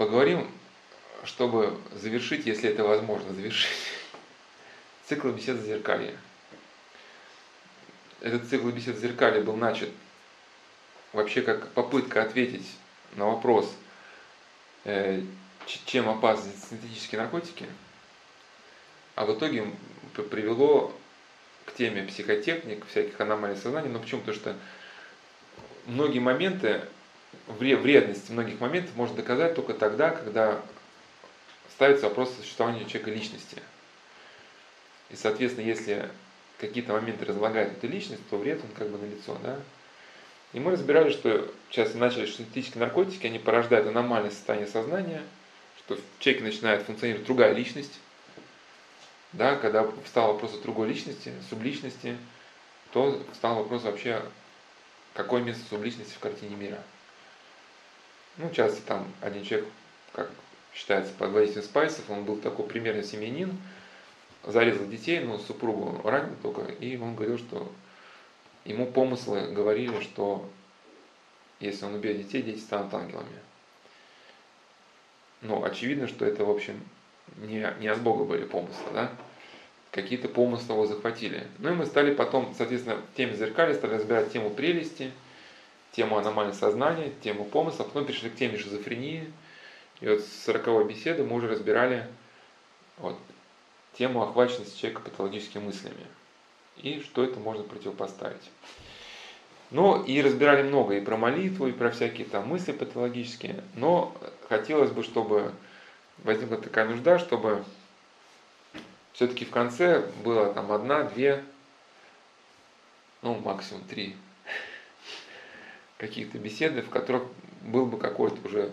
поговорим, чтобы завершить, если это возможно, завершить цикл бесед зеркалья. Этот цикл бесед зеркалья был начат вообще как попытка ответить на вопрос, э, чем опасны синтетические наркотики, а в итоге привело к теме психотехник, всяких аномалий сознания. Но почему? Потому что многие моменты, вредности многих моментов можно доказать только тогда, когда ставится вопрос существования человека личности. И, соответственно, если какие-то моменты разлагают эту личность, то вред он как бы налицо, да? И мы разбирали, что сейчас начали, что синтетические наркотики, они порождают аномальное состояние сознания, что в человеке начинает функционировать другая личность, да, когда встал вопрос о другой личности, субличности, то встал вопрос вообще, какое место субличности в картине мира. Ну, часто там один человек, как считается под воздействием спайсов, он был такой примерно семьянин, зарезал детей, но супругу ранил только, и он говорил, что ему помыслы говорили, что если он убьет детей, дети станут ангелами. Но очевидно, что это, в общем, не, не от Бога были помыслы, да? Какие-то помыслы его захватили. Ну и мы стали потом, соответственно, в теме зеркали стали разбирать тему прелести, тему аномального сознания, тему помысла, потом перешли к теме шизофрении. И вот с 40 беседы мы уже разбирали вот, тему охваченности человека патологическими мыслями и что это можно противопоставить. Ну и разбирали много и про молитву, и про всякие там мысли патологические, но хотелось бы, чтобы возникла такая нужда, чтобы все-таки в конце было там одна, две, ну максимум три каких-то беседы, в которых был бы какой-то уже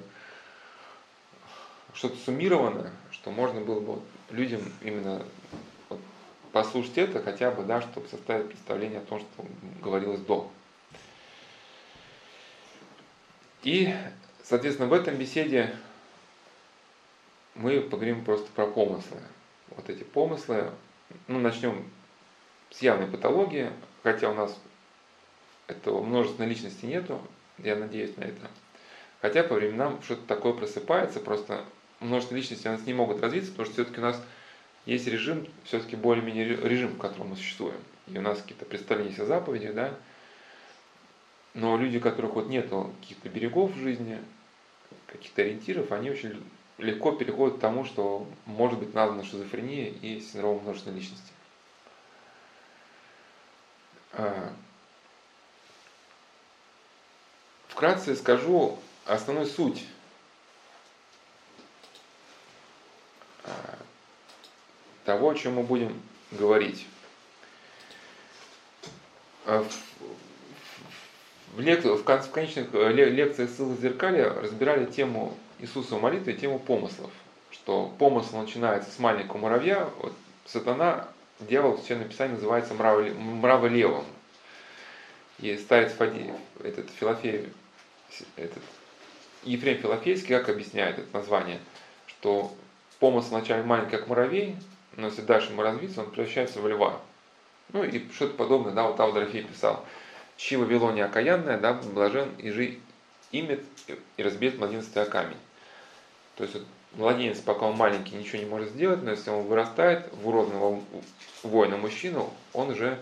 что-то суммированное, что можно было бы людям именно вот, послушать это хотя бы, да, чтобы составить представление о том, что говорилось до. И, соответственно, в этом беседе мы поговорим просто про помыслы. Вот эти помыслы, ну, начнем с явной патологии, хотя у нас этого множественной личности нету, я надеюсь на это. Хотя по временам что-то такое просыпается, просто множество личностей у нас не могут развиться, потому что все-таки у нас есть режим, все-таки более-менее режим, в котором мы существуем. И у нас какие-то представления о заповедях, да. Но люди, у которых вот нет каких-то берегов в жизни, каких-то ориентиров, они очень легко переходят к тому, что может быть названа шизофрения и синдром множественной личности. А, вкратце скажу основную суть того, о чем мы будем говорить. А в, лек... в конечных э, лекциях ссылок зеркаля разбирали тему Иисуса молитвы и тему помыслов. Что помысл начинается с маленького муравья, вот, сатана, дьявол все написании называется мраволевым. И старец Фади, этот Филофей, этот Ефрем Филофейский, как объясняет это название, что помысл вначале маленький, как муравей, но если дальше ему развиться, он превращается в льва. Ну и что-то подобное, да, вот Авдорофей писал. Чьи Вавилония окаянная, да, блажен и жи имет и разбит младенство о камень. То есть вот, младенец, пока он маленький, ничего не может сделать, но если он вырастает в уродного воина-мужчину, он уже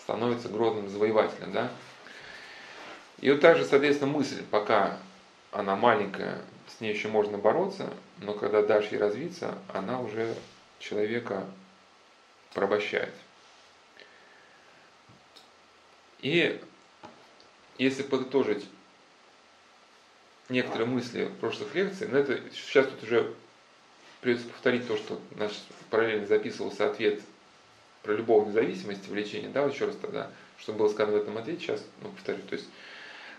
становится грозным завоевателем, да. И вот также, соответственно, мысль, пока она маленькая, с ней еще можно бороться, но когда дашь ей развиться, она уже человека порабощает. И если подытожить некоторые мысли прошлых лекций, но это сейчас тут уже придется повторить то, что наш параллельно записывался ответ про любовную зависимость, влечение, да, вот еще раз тогда, что было сказано в этом ответе, сейчас ну, повторю. То есть,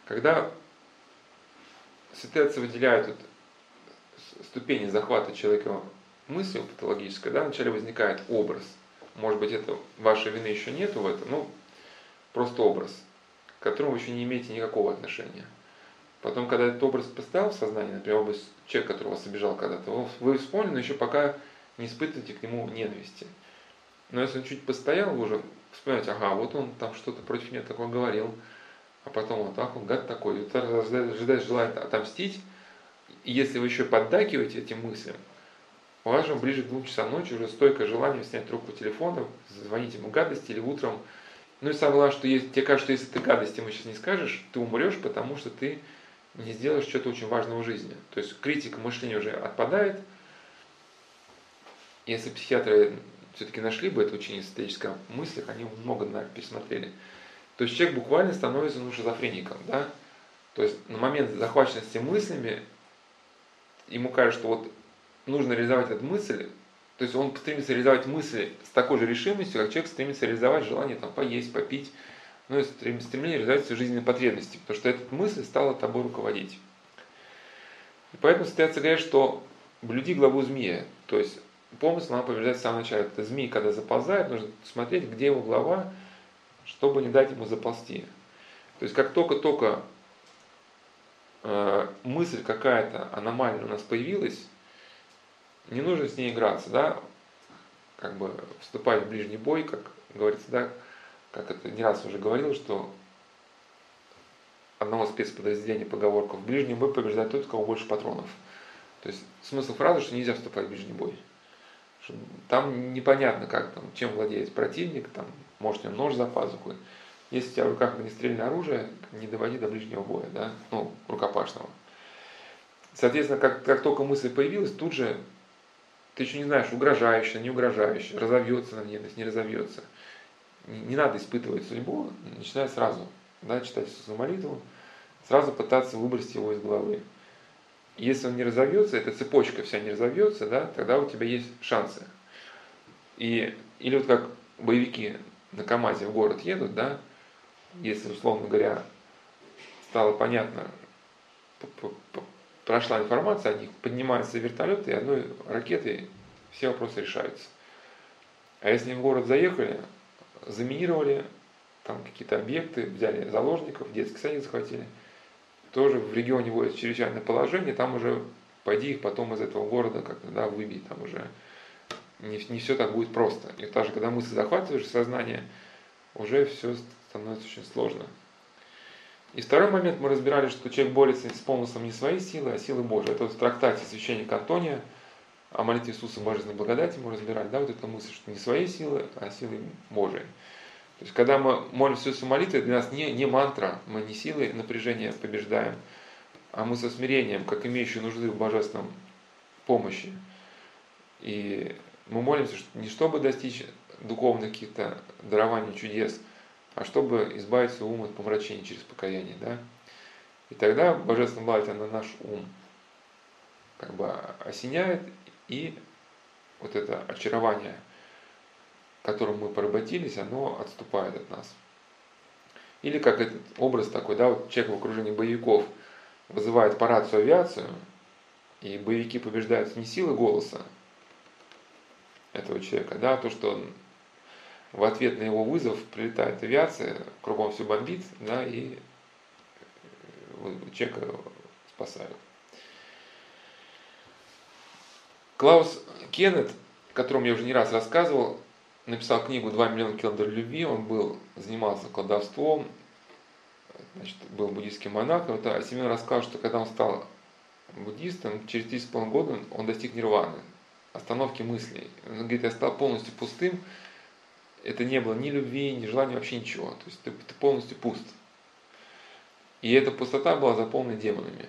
когда святые отцы выделяют вот ступени захвата человека мыслью патологической, да, вначале возникает образ. Может быть, это вашей вины еще нету в этом, ну, просто образ, к которому вы еще не имеете никакого отношения. Потом, когда этот образ поставил в сознание, например, образ человека, который вас обижал когда-то, вы вспомнили, но еще пока не испытываете к нему ненависти. Но если он чуть постоял, вы уже вспоминаете, ага, вот он там что-то против меня такое говорил, а потом вот так, он гад такой, и ожидает, желает отомстить, И если вы еще поддакиваете этим мыслям, у вас же ближе к двум часам ночи уже стойкое желание снять трубку телефона, звонить ему гадости или утром. Ну и самое главное, что если, тебе кажется, что если ты гадости ему сейчас не скажешь, ты умрешь, потому что ты не сделаешь что-то очень важного в жизни. То есть критика мышления уже отпадает. Если психиатры все-таки нашли бы это учение в мыслях, они много наверное, пересмотрели. То есть человек буквально становится ну, шизофреником, да? То есть на момент захваченности мыслями ему кажется, что вот нужно реализовать эту мысль, то есть он стремится реализовать мысли с такой же решимостью, как человек стремится реализовать желание там, поесть, попить, ну и стремление реализовать свои жизненные потребности, потому что эта мысль стала тобой руководить. И поэтому состоится говорит, что блюди главу змея, то есть помысл надо побеждать в самом начале. Это змей, когда заползает, нужно смотреть, где его глава, чтобы не дать ему заползти. То есть как только-только э, мысль какая-то аномальная у нас появилась, не нужно с ней играться, да, как бы вступать в ближний бой, как говорится, да, как это не раз уже говорил, что одного спецподразделения поговорка в ближний бой побеждает тот, у кого больше патронов. То есть смысл фразы, что нельзя вступать в ближний бой. Там непонятно, как там, чем владеет противник, там, может у него нож за пазухой. Если у тебя в руках огнестрельное оружие, не доводи до ближнего боя, да, ну, рукопашного. Соответственно, как, как только мысль появилась, тут же ты еще не знаешь, угрожающая, не угрожающая, разовьется на ненависть, не разовьется. Не, не надо испытывать судьбу, начинай сразу, да, читать Иисусу молитву, сразу пытаться выбросить его из головы. Если он не разовьется, эта цепочка вся не разовьется, да, тогда у тебя есть шансы. И, или вот как боевики на КАМАЗе в город едут, да, если, условно говоря, стало понятно, прошла информация о них, поднимаются вертолеты, и одной ракетой все вопросы решаются. А если в город заехали, заминировали, там какие-то объекты, взяли заложников, детский садик захватили, тоже в регионе вводят чрезвычайное положение, там уже пойди их потом из этого города как-то да, выбить, там уже не, не все так будет просто. И даже когда мысли захватываешь сознание, уже все становится очень сложно. И второй момент мы разбирали, что человек борется с помыслом не своей силы, а силы Божией. Это вот в трактате священника Антония о молитве Иисуса Божественной благодати мы разбирали, да, вот эту мысль, что не своей силы, а силы Божией. То есть, когда мы молимся Иисусу молитвой, для нас не, не мантра, мы не силой напряжения побеждаем, а мы со смирением, как имеющие нужды в божественном помощи. И мы молимся не чтобы достичь духовных каких-то дарований, чудес, а чтобы избавить свой ум от помрачения через покаяние. Да? И тогда Божественная благодать, она наш ум как бы осеняет, и вот это очарование, которым мы поработились, оно отступает от нас. Или как этот образ такой, да, вот человек в окружении боевиков вызывает по рацию авиацию, и боевики побеждают не силы голоса этого человека, да, то, что он в ответ на его вызов прилетает авиация, кругом все бомбит, да, и э, человека спасают. Клаус Кеннет, о котором я уже не раз рассказывал, написал книгу «Два миллиона километров любви». Он был, занимался колдовством, значит, был буддийским монахом. Это а Семен рассказал, что когда он стал буддистом, через 3,5 года он достиг нирваны, остановки мыслей. Он говорит, я стал полностью пустым, это не было ни любви, ни желания, вообще ничего. То есть ты, ты полностью пуст. И эта пустота была заполнена демонами.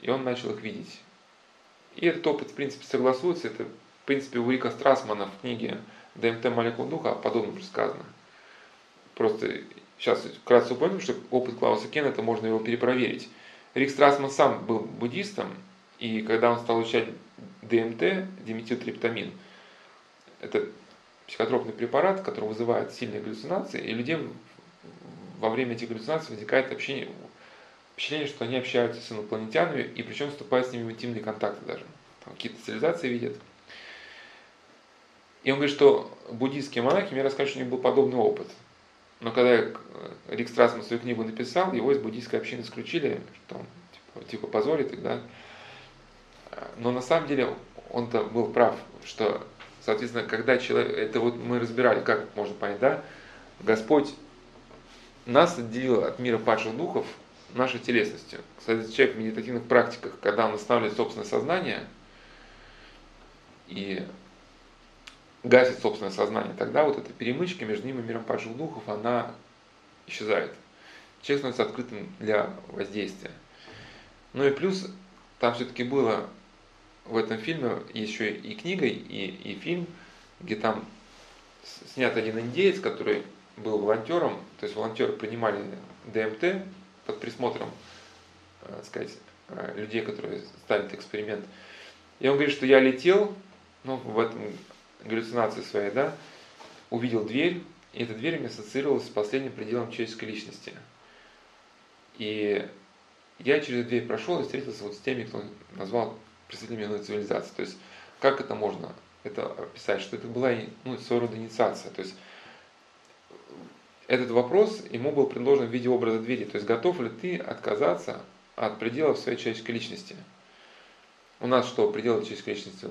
И он начал их видеть. И этот опыт, в принципе, согласуется. Это, в принципе, у Рика Страсмана в книге ДМТ молекул духа подобно сказано. Просто сейчас вкратце упомянем, что опыт Клауса Кеннета можно его перепроверить. Рик Страсман сам был буддистом, и когда он стал изучать ДМТ, диметилтриптамин, это психотропный препарат, который вызывает сильные галлюцинации, и людей во время этих галлюцинаций возникает общение, впечатление, что они общаются с инопланетянами, и причем вступают с ними в интимные контакты даже. Какие-то цивилизации видят. И он говорит, что буддийские монахи мне рассказали, что у них был подобный опыт. Но когда Рик Страсман свою книгу написал, его из буддийской общины исключили, что он типа, типа позорит их, да. Но на самом деле он-то был прав, что Соответственно, когда человек, это вот мы разбирали, как можно понять, да, Господь нас отделил от мира падших духов нашей телесностью. Кстати, человек в медитативных практиках, когда он восстанавливает собственное сознание и гасит собственное сознание, тогда вот эта перемычка между ним и миром падших духов, она исчезает. Человек становится открытым для воздействия. Ну и плюс, там все-таки было в этом фильме еще и книга, и, и фильм, где там снят один индеец, который был волонтером, то есть волонтеры принимали ДМТ под присмотром, так э, сказать, э, людей, которые ставят эксперимент. И он говорит, что я летел, ну, в этом галлюцинации своей, да, увидел дверь, и эта дверь мне ассоциировалась с последним пределом человеческой личности. И я через дверь прошел и встретился вот с теми, кто назвал представителями цивилизации. То есть, как это можно это описать, что это была ну, своего рода инициация. То есть, этот вопрос ему был предложен в виде образа двери. То есть, готов ли ты отказаться от пределов своей человеческой личности? У нас что, пределы человеческой личности?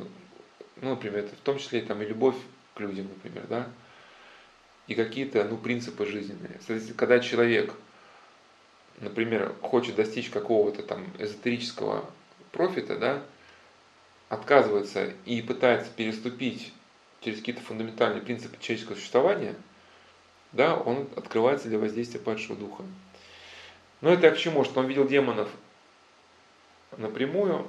Ну, например, это в том числе там, и любовь к людям, например, да? И какие-то ну, принципы жизненные. Соответственно, когда человек, например, хочет достичь какого-то там эзотерического профита, да, отказывается и пытается переступить через какие-то фундаментальные принципы человеческого существования, да, он открывается для воздействия падшего духа. Но это к чему? Что он видел демонов напрямую,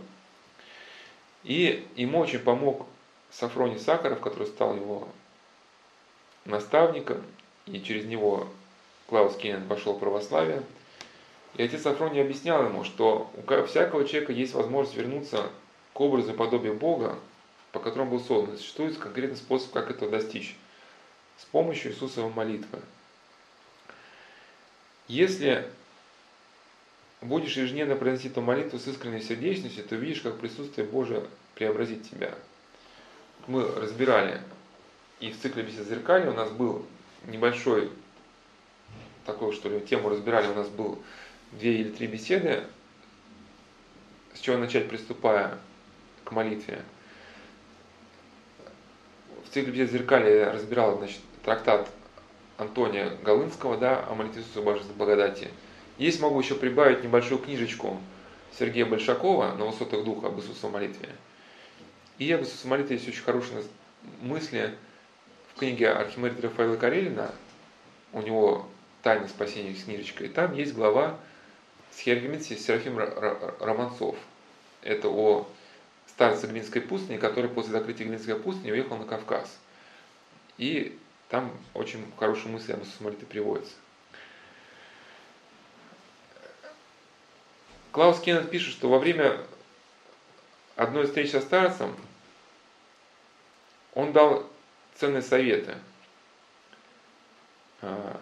и ему очень помог Сафроний Сахаров, который стал его наставником, и через него Клаус Кеннет вошел в православие. И отец Сафроний объяснял ему, что у всякого человека есть возможность вернуться к образу и подобию Бога, по которому был создан. Существует конкретный способ, как этого достичь. С помощью Иисусовой молитвы. Если будешь ежедневно произносить эту молитву с искренней сердечностью, то видишь, как присутствие Божие преобразит тебя. Мы разбирали, и в цикле бесед зеркали у нас был небольшой такой, что ли, тему разбирали, у нас был две или три беседы, с чего начать, приступая к молитве. В цикле «Без зеркали» я разбирал значит, трактат Антония Голынского да, о молитве Иисуса Божественной благодати. Есть могу еще прибавить небольшую книжечку Сергея Большакова на высотах духа об Иисусовой молитве. И об Иисусовой молитве есть очень хорошие мысли в книге Архимандрита Рафаэла Карелина. У него «Тайна спасения» книжечка. И там есть глава с Хергемитси Серафим Романцов. Это о старца Глинской пустыни, который после закрытия Глинской пустыни уехал на Кавказ. И там очень хорошие мысли об Иисусе приводятся. Клаус Кеннет пишет, что во время одной встречи со старцем он дал ценные советы. А,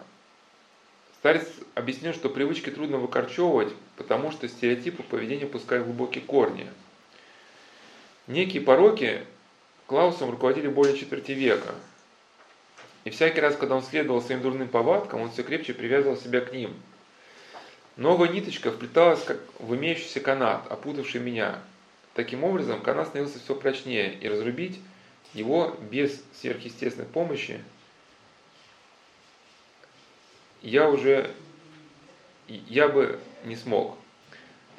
старец объяснил, что привычки трудно выкорчевывать, потому что стереотипы поведения пускают глубокие корни – Некие пороки Клаусом руководили более четверти века. И всякий раз, когда он следовал своим дурным повадкам, он все крепче привязывал себя к ним. Новая ниточка вплеталась как в имеющийся канат, опутавший меня. Таким образом, канат становился все прочнее, и разрубить его без сверхъестественной помощи я уже я бы не смог.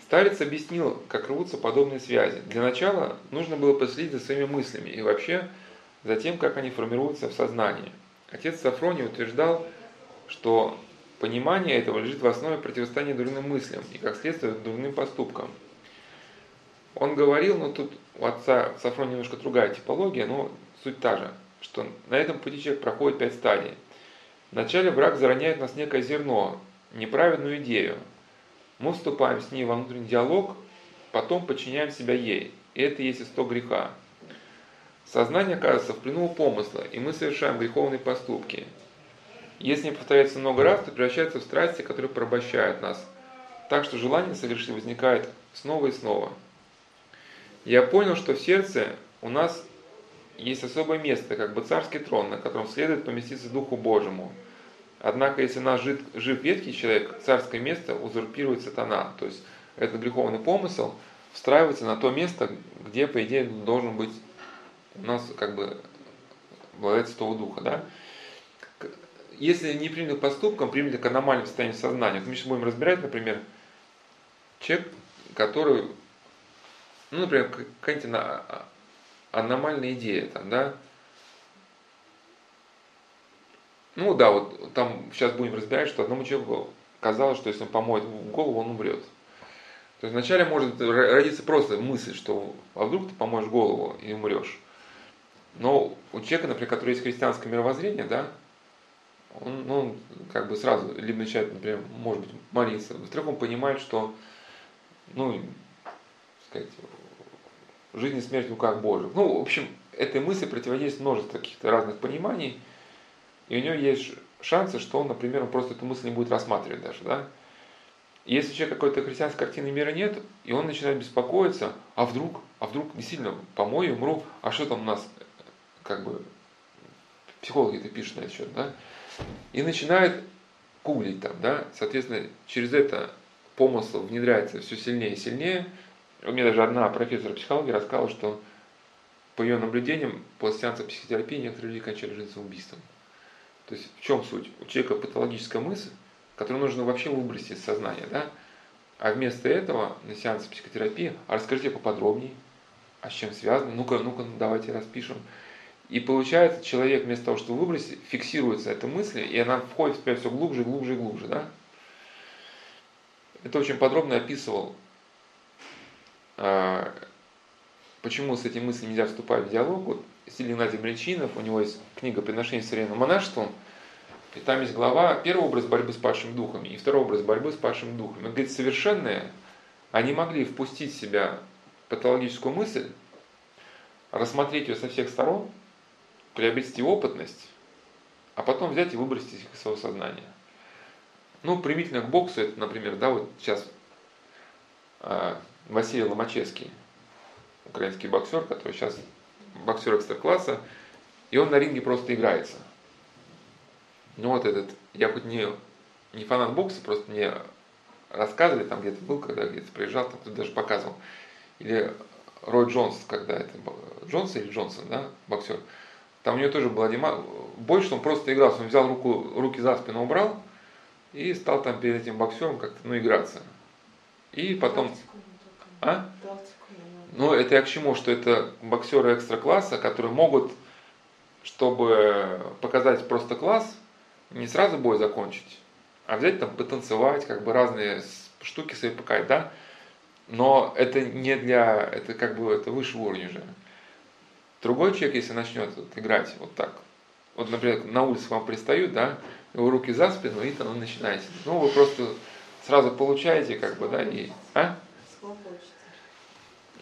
Старец объяснил, как рвутся подобные связи. Для начала нужно было последить за своими мыслями и вообще за тем, как они формируются в сознании. Отец Сафроний утверждал, что понимание этого лежит в основе противостояния дурным мыслям и, как следствие, дурным поступкам. Он говорил, ну тут у отца Сафрония немножко другая типология, но суть та же, что на этом пути человек проходит пять стадий. Вначале враг зароняет в нас некое зерно, неправедную идею, мы вступаем с ней во внутренний диалог, потом подчиняем себя ей. И это есть исток греха. Сознание оказывается в плену помысла, и мы совершаем греховные поступки. Если не повторяется много раз, то превращается в страсти, которые порабощают нас. Так что желание совершить возникает снова и снова. Я понял, что в сердце у нас есть особое место, как бы царский трон, на котором следует поместиться Духу Божьему – Однако, если наш жив, жив ветхий человек, царское место узурпирует сатана. То есть этот греховный помысел встраивается на то место, где, по идее, должен быть у нас как бы благодаря Святого Духа. Да? Если не приняли к поступкам, к аномальному состоянию сознания, то мы сейчас будем разбирать, например, человек, который, ну, например, какая-нибудь а, аномальная идея, там, да, ну да, вот там сейчас будем разбирать, что одному человеку казалось, что если он помоет голову, он умрет. То есть вначале может родиться просто мысль, что а вдруг ты помоешь голову и умрешь. Но у человека, например, который есть христианское мировоззрение, да, он, ну, как бы сразу либо начинает, например, может быть, молиться. Во-вторых, он понимает, что, ну, сказать, жизнь и смерть в руках Божьих. Ну, в общем, этой мысли противодействует множество каких-то разных пониманий, и у него есть шансы, что он, например, он просто эту мысль не будет рассматривать даже, да. Если у человека какой-то христианской картины мира нет, и он начинает беспокоиться, а вдруг, а вдруг действительно помою, умру, а что там у нас, как бы, психологи это пишут на этот счет, да, и начинает гуглить там, да, соответственно, через это помысл внедряется все сильнее и сильнее. У меня даже одна профессор психологии рассказала, что по ее наблюдениям, после сеанса психотерапии некоторые люди кончали жизнь самоубийством. То есть в чем суть? У человека патологическая мысль, которую нужно вообще выбросить из сознания, да? А вместо этого на сеансе психотерапии, а расскажите поподробнее, а с чем связано, ну-ка, ну-ка, давайте распишем. И получается, человек вместо того, чтобы выбросить, фиксируется эта мысль, и она входит в себя все глубже, глубже и глубже. Да? Это очень подробно описывал, а, почему с этими мыслями нельзя вступать в диалог. Вот Геннадий Бринчинов, у него есть книга «Приношение современному монашеству», и там есть глава, первый образ борьбы с падшими духами, и второй образ борьбы с падшими духами. Он говорит, совершенные, они могли впустить в себя патологическую мысль, рассмотреть ее со всех сторон – приобрести опытность, а потом взять и выбросить их из своего сознания. Ну, примительно к боксу, это, например, да, вот сейчас э, Василий Ломачевский, украинский боксер, который сейчас боксер экстра-класса, и он на ринге просто играется. Ну вот этот, я хоть не, не фанат бокса, просто мне рассказывали, там где-то был, когда где-то приезжал, там кто-то даже показывал. Или Рой Джонс, когда это был, Джонс или Джонсон, да, боксер, там у него тоже была дима... Больше он просто игрался. Он взял руку, руки за спину, убрал и стал там перед этим боксером как-то ну, играться. И потом... А? Ну, это я к чему, что это боксеры экстра-класса, которые могут, чтобы показать просто класс, не сразу бой закончить, а взять там потанцевать, как бы разные штуки свои показать, да? Но это не для, это как бы, это выше уровня уже. Другой человек, если начнет вот играть вот так, вот, например, на улице вам пристают, да, его руки за спину, и там вы начинаете. Ну, вы просто сразу получаете, как бы, да, и, а?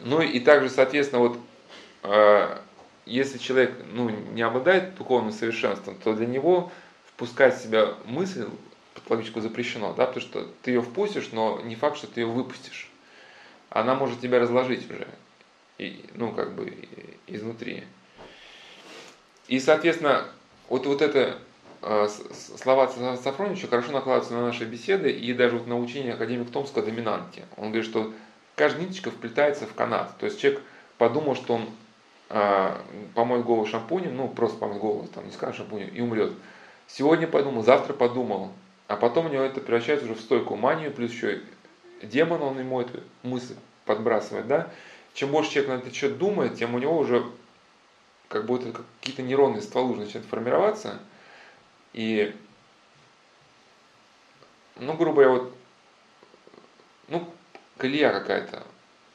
Ну, и также, соответственно, вот, э, если человек, ну, не обладает духовным совершенством, то для него впускать в себя мысль патологическую запрещено, да, потому что ты ее впустишь, но не факт, что ты ее выпустишь. Она может тебя разложить уже и, ну, как бы изнутри. И, соответственно, вот, вот это э, слова Сафронича хорошо накладываются на наши беседы и даже вот на учение академика Томского доминанте. Он говорит, что каждая ниточка вплетается в канат. То есть человек подумал, что он э, помоет голову шампунем, ну, просто помоет голову, там, не скажет шампунем, и умрет. Сегодня подумал, завтра подумал, а потом у него это превращается уже в стойкую манию, плюс еще демон, он ему эту мысль подбрасывает, да, чем больше человек на этот счет думает, тем у него уже как будто какие-то нейронные стволы начинают формироваться. И, ну, грубо говоря, вот, ну, колея какая-то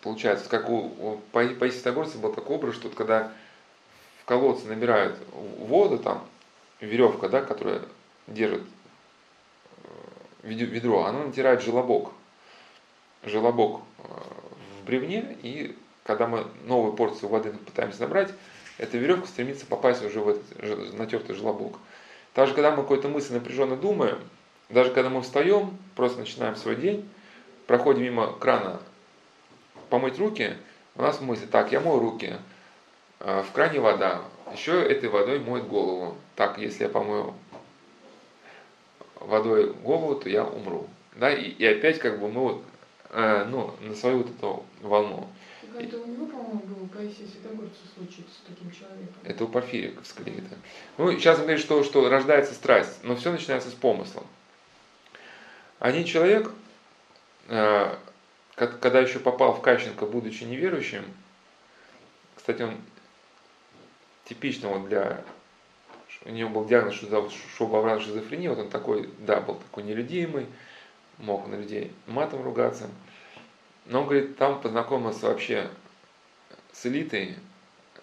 получается. Как у, у Паисия был такой образ, что вот когда в колодце набирают воду, там, веревка, да, которая держит э, ведро, она натирает желобок. Желобок э, в бревне, и когда мы новую порцию воды пытаемся набрать, эта веревка стремится попасть уже в этот натертый желобок. Также, когда мы какой-то мысль напряженно думаем, даже когда мы встаем, просто начинаем свой день, проходим мимо крана помыть руки, у нас мысль, так, я мою руки, а, в кране вода, еще этой водой моет голову. Так, если я помою водой голову, то я умру. Да, и, и опять как бы мы вот, э, ну, на свою вот эту волну. Это у него, по-моему, был Паисия Святогорца случай с таким человеком. Это у Порфирия, скорее. Да. Ну, сейчас он говорит, что, что рождается страсть, но все начинается с помыслом. Один человек, э, когда еще попал в Кащенко, будучи неверующим, кстати, он типично вот для у него был диагноз шубовран шизофрения, вот он такой, да, был такой нелюдимый, мог на людей матом ругаться. Но он говорит, там познакомился вообще с элитой,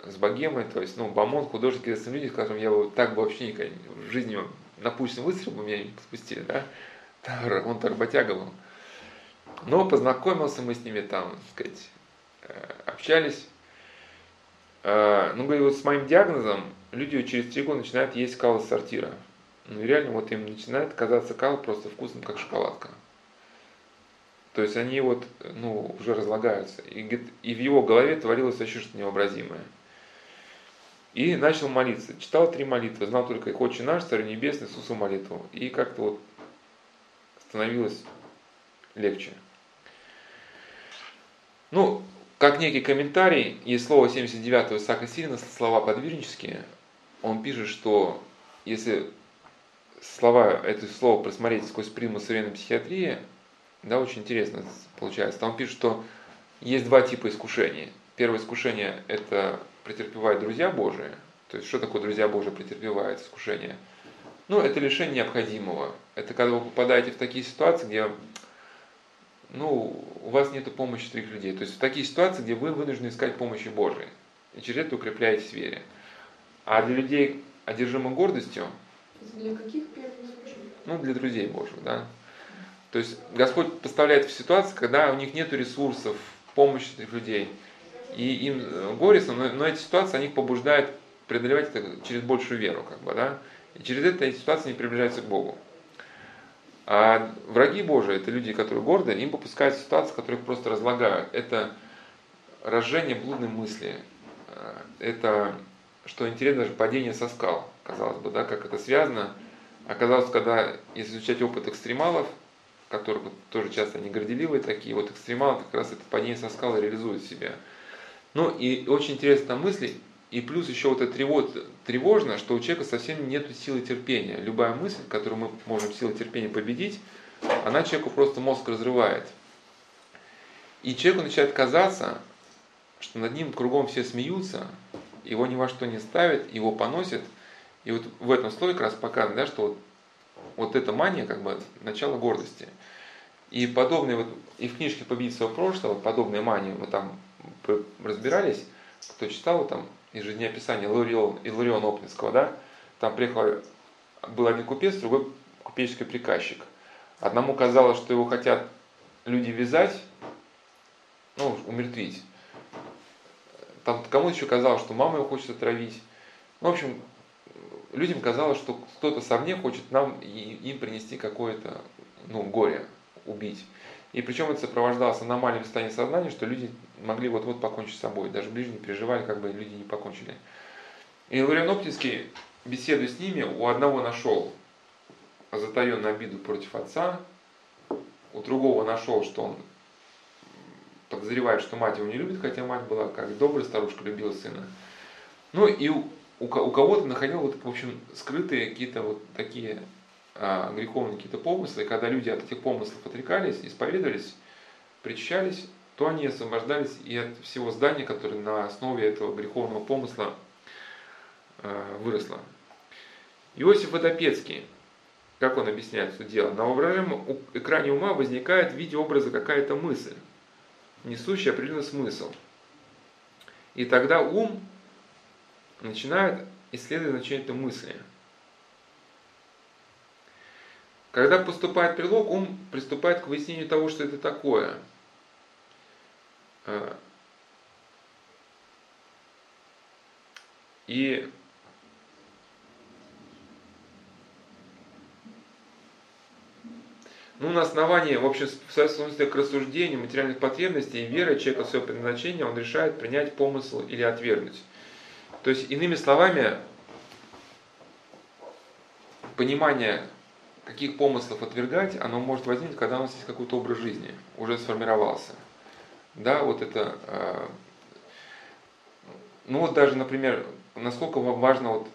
с богемой, то есть, ну, Бамон, художники, люди, с которыми я бы так бы вообще никогда в жизни на пульсный выстрел бы меня не спустили, да, он работяга был. Но познакомился мы с ними там, так сказать, э, общались. Э, ну, говорю, вот с моим диагнозом люди через три года начинают есть кал из сортира. Ну, реально вот им начинает казаться кал просто вкусным, как шоколадка. То есть они вот, ну, уже разлагаются. И, и в его голове творилось вообще что-то невообразимое. И начал молиться. Читал три молитвы, знал только их «Отче наш, Царь Небесный, Иисусу молитву». И как-то вот становилось легче. Ну, как некий комментарий, есть слово 79-го Исаака Сирина, слова подвижнические. Он пишет, что если слова, это слово просмотреть сквозь приму современной психиатрии, да, очень интересно получается. Там пишут, что есть два типа искушений. Первое искушение – это претерпевают друзья Божии. То есть, что такое друзья Божии претерпевают искушение? Ну, это лишение необходимого. Это когда вы попадаете в такие ситуации, где ну, у вас нет помощи других людей. То есть в такие ситуации, где вы вынуждены искать помощи Божией. И через это укрепляетесь в вере. А для людей, одержимых гордостью... Для каких первых случаев? Ну, для друзей Божьих, да. То есть Господь поставляет в ситуации, когда у них нет ресурсов, помощи этих людей. И им э, горестно, но, но эти ситуации они их побуждают преодолевать это через большую веру, как бы, да. И через это эти ситуации не приближаются к Богу. А враги Божии, это люди, которые горды, им попускают ситуации, которые их просто разлагают. Это разжение блудной мысли. Э, это, что интересно, даже падение со скал, казалось бы, да, как это связано. Оказалось, когда, изучать опыт экстремалов, которых тоже часто они горделивые такие, вот экстремалы как раз это падение со скалы реализуют себя. Ну и очень интересная мысль, и плюс еще вот это тревож, тревожно, что у человека совсем нет силы терпения. Любая мысль, которую мы можем силой терпения победить, она человеку просто мозг разрывает. И человеку начинает казаться, что над ним кругом все смеются, его ни во что не ставят, его поносят. И вот в этом слое как раз показано, да, что вот вот эта мания, как бы, начало гордости. И подобные вот, и в книжке «Победить своего прошлого», подобные мании, мы там разбирались, кто читал там из жизнеописания Иларион, Иларион Оплинского, да, там приехал, был один купец, другой купеческий приказчик. Одному казалось, что его хотят люди вязать, ну, умертвить. Там кому-то еще казалось, что мама его хочет отравить. Ну, в общем, людям казалось, что кто-то со мне хочет нам и им принести какое-то ну, горе, убить. И причем это сопровождалось аномальным состоянием сознания, что люди могли вот-вот покончить с собой. Даже ближние переживали, как бы люди не покончили. И Ларион Оптинский, беседуя с ними, у одного нашел затаенную обиду против отца, у другого нашел, что он подозревает, что мать его не любит, хотя мать была как добрая старушка, любила сына. Ну и у, у кого-то находил вот, в общем, скрытые какие-то вот такие а, греховные какие-то помыслы, когда люди от этих помыслов отрекались, исповедовались, причащались, то они освобождались и от всего здания, которое на основе этого греховного помысла а, выросло. Иосиф Водопецкий, как он объясняет это дело? На воображаемом экране ума возникает в виде образа какая-то мысль, несущая определенный смысл. И тогда ум начинают исследовать значение этой мысли. Когда поступает прилог, ум приступает к выяснению того, что это такое. А, и ну, на основании, в общем, в соответствии к рассуждению материальных потребностей и веры человека в свое предназначение, он решает принять помысл или отвергнуть. То есть, иными словами, понимание, каких помыслов отвергать, оно может возникнуть, когда у нас есть какой-то образ жизни, уже сформировался. Да, вот это, э, ну вот даже, например, насколько важно вот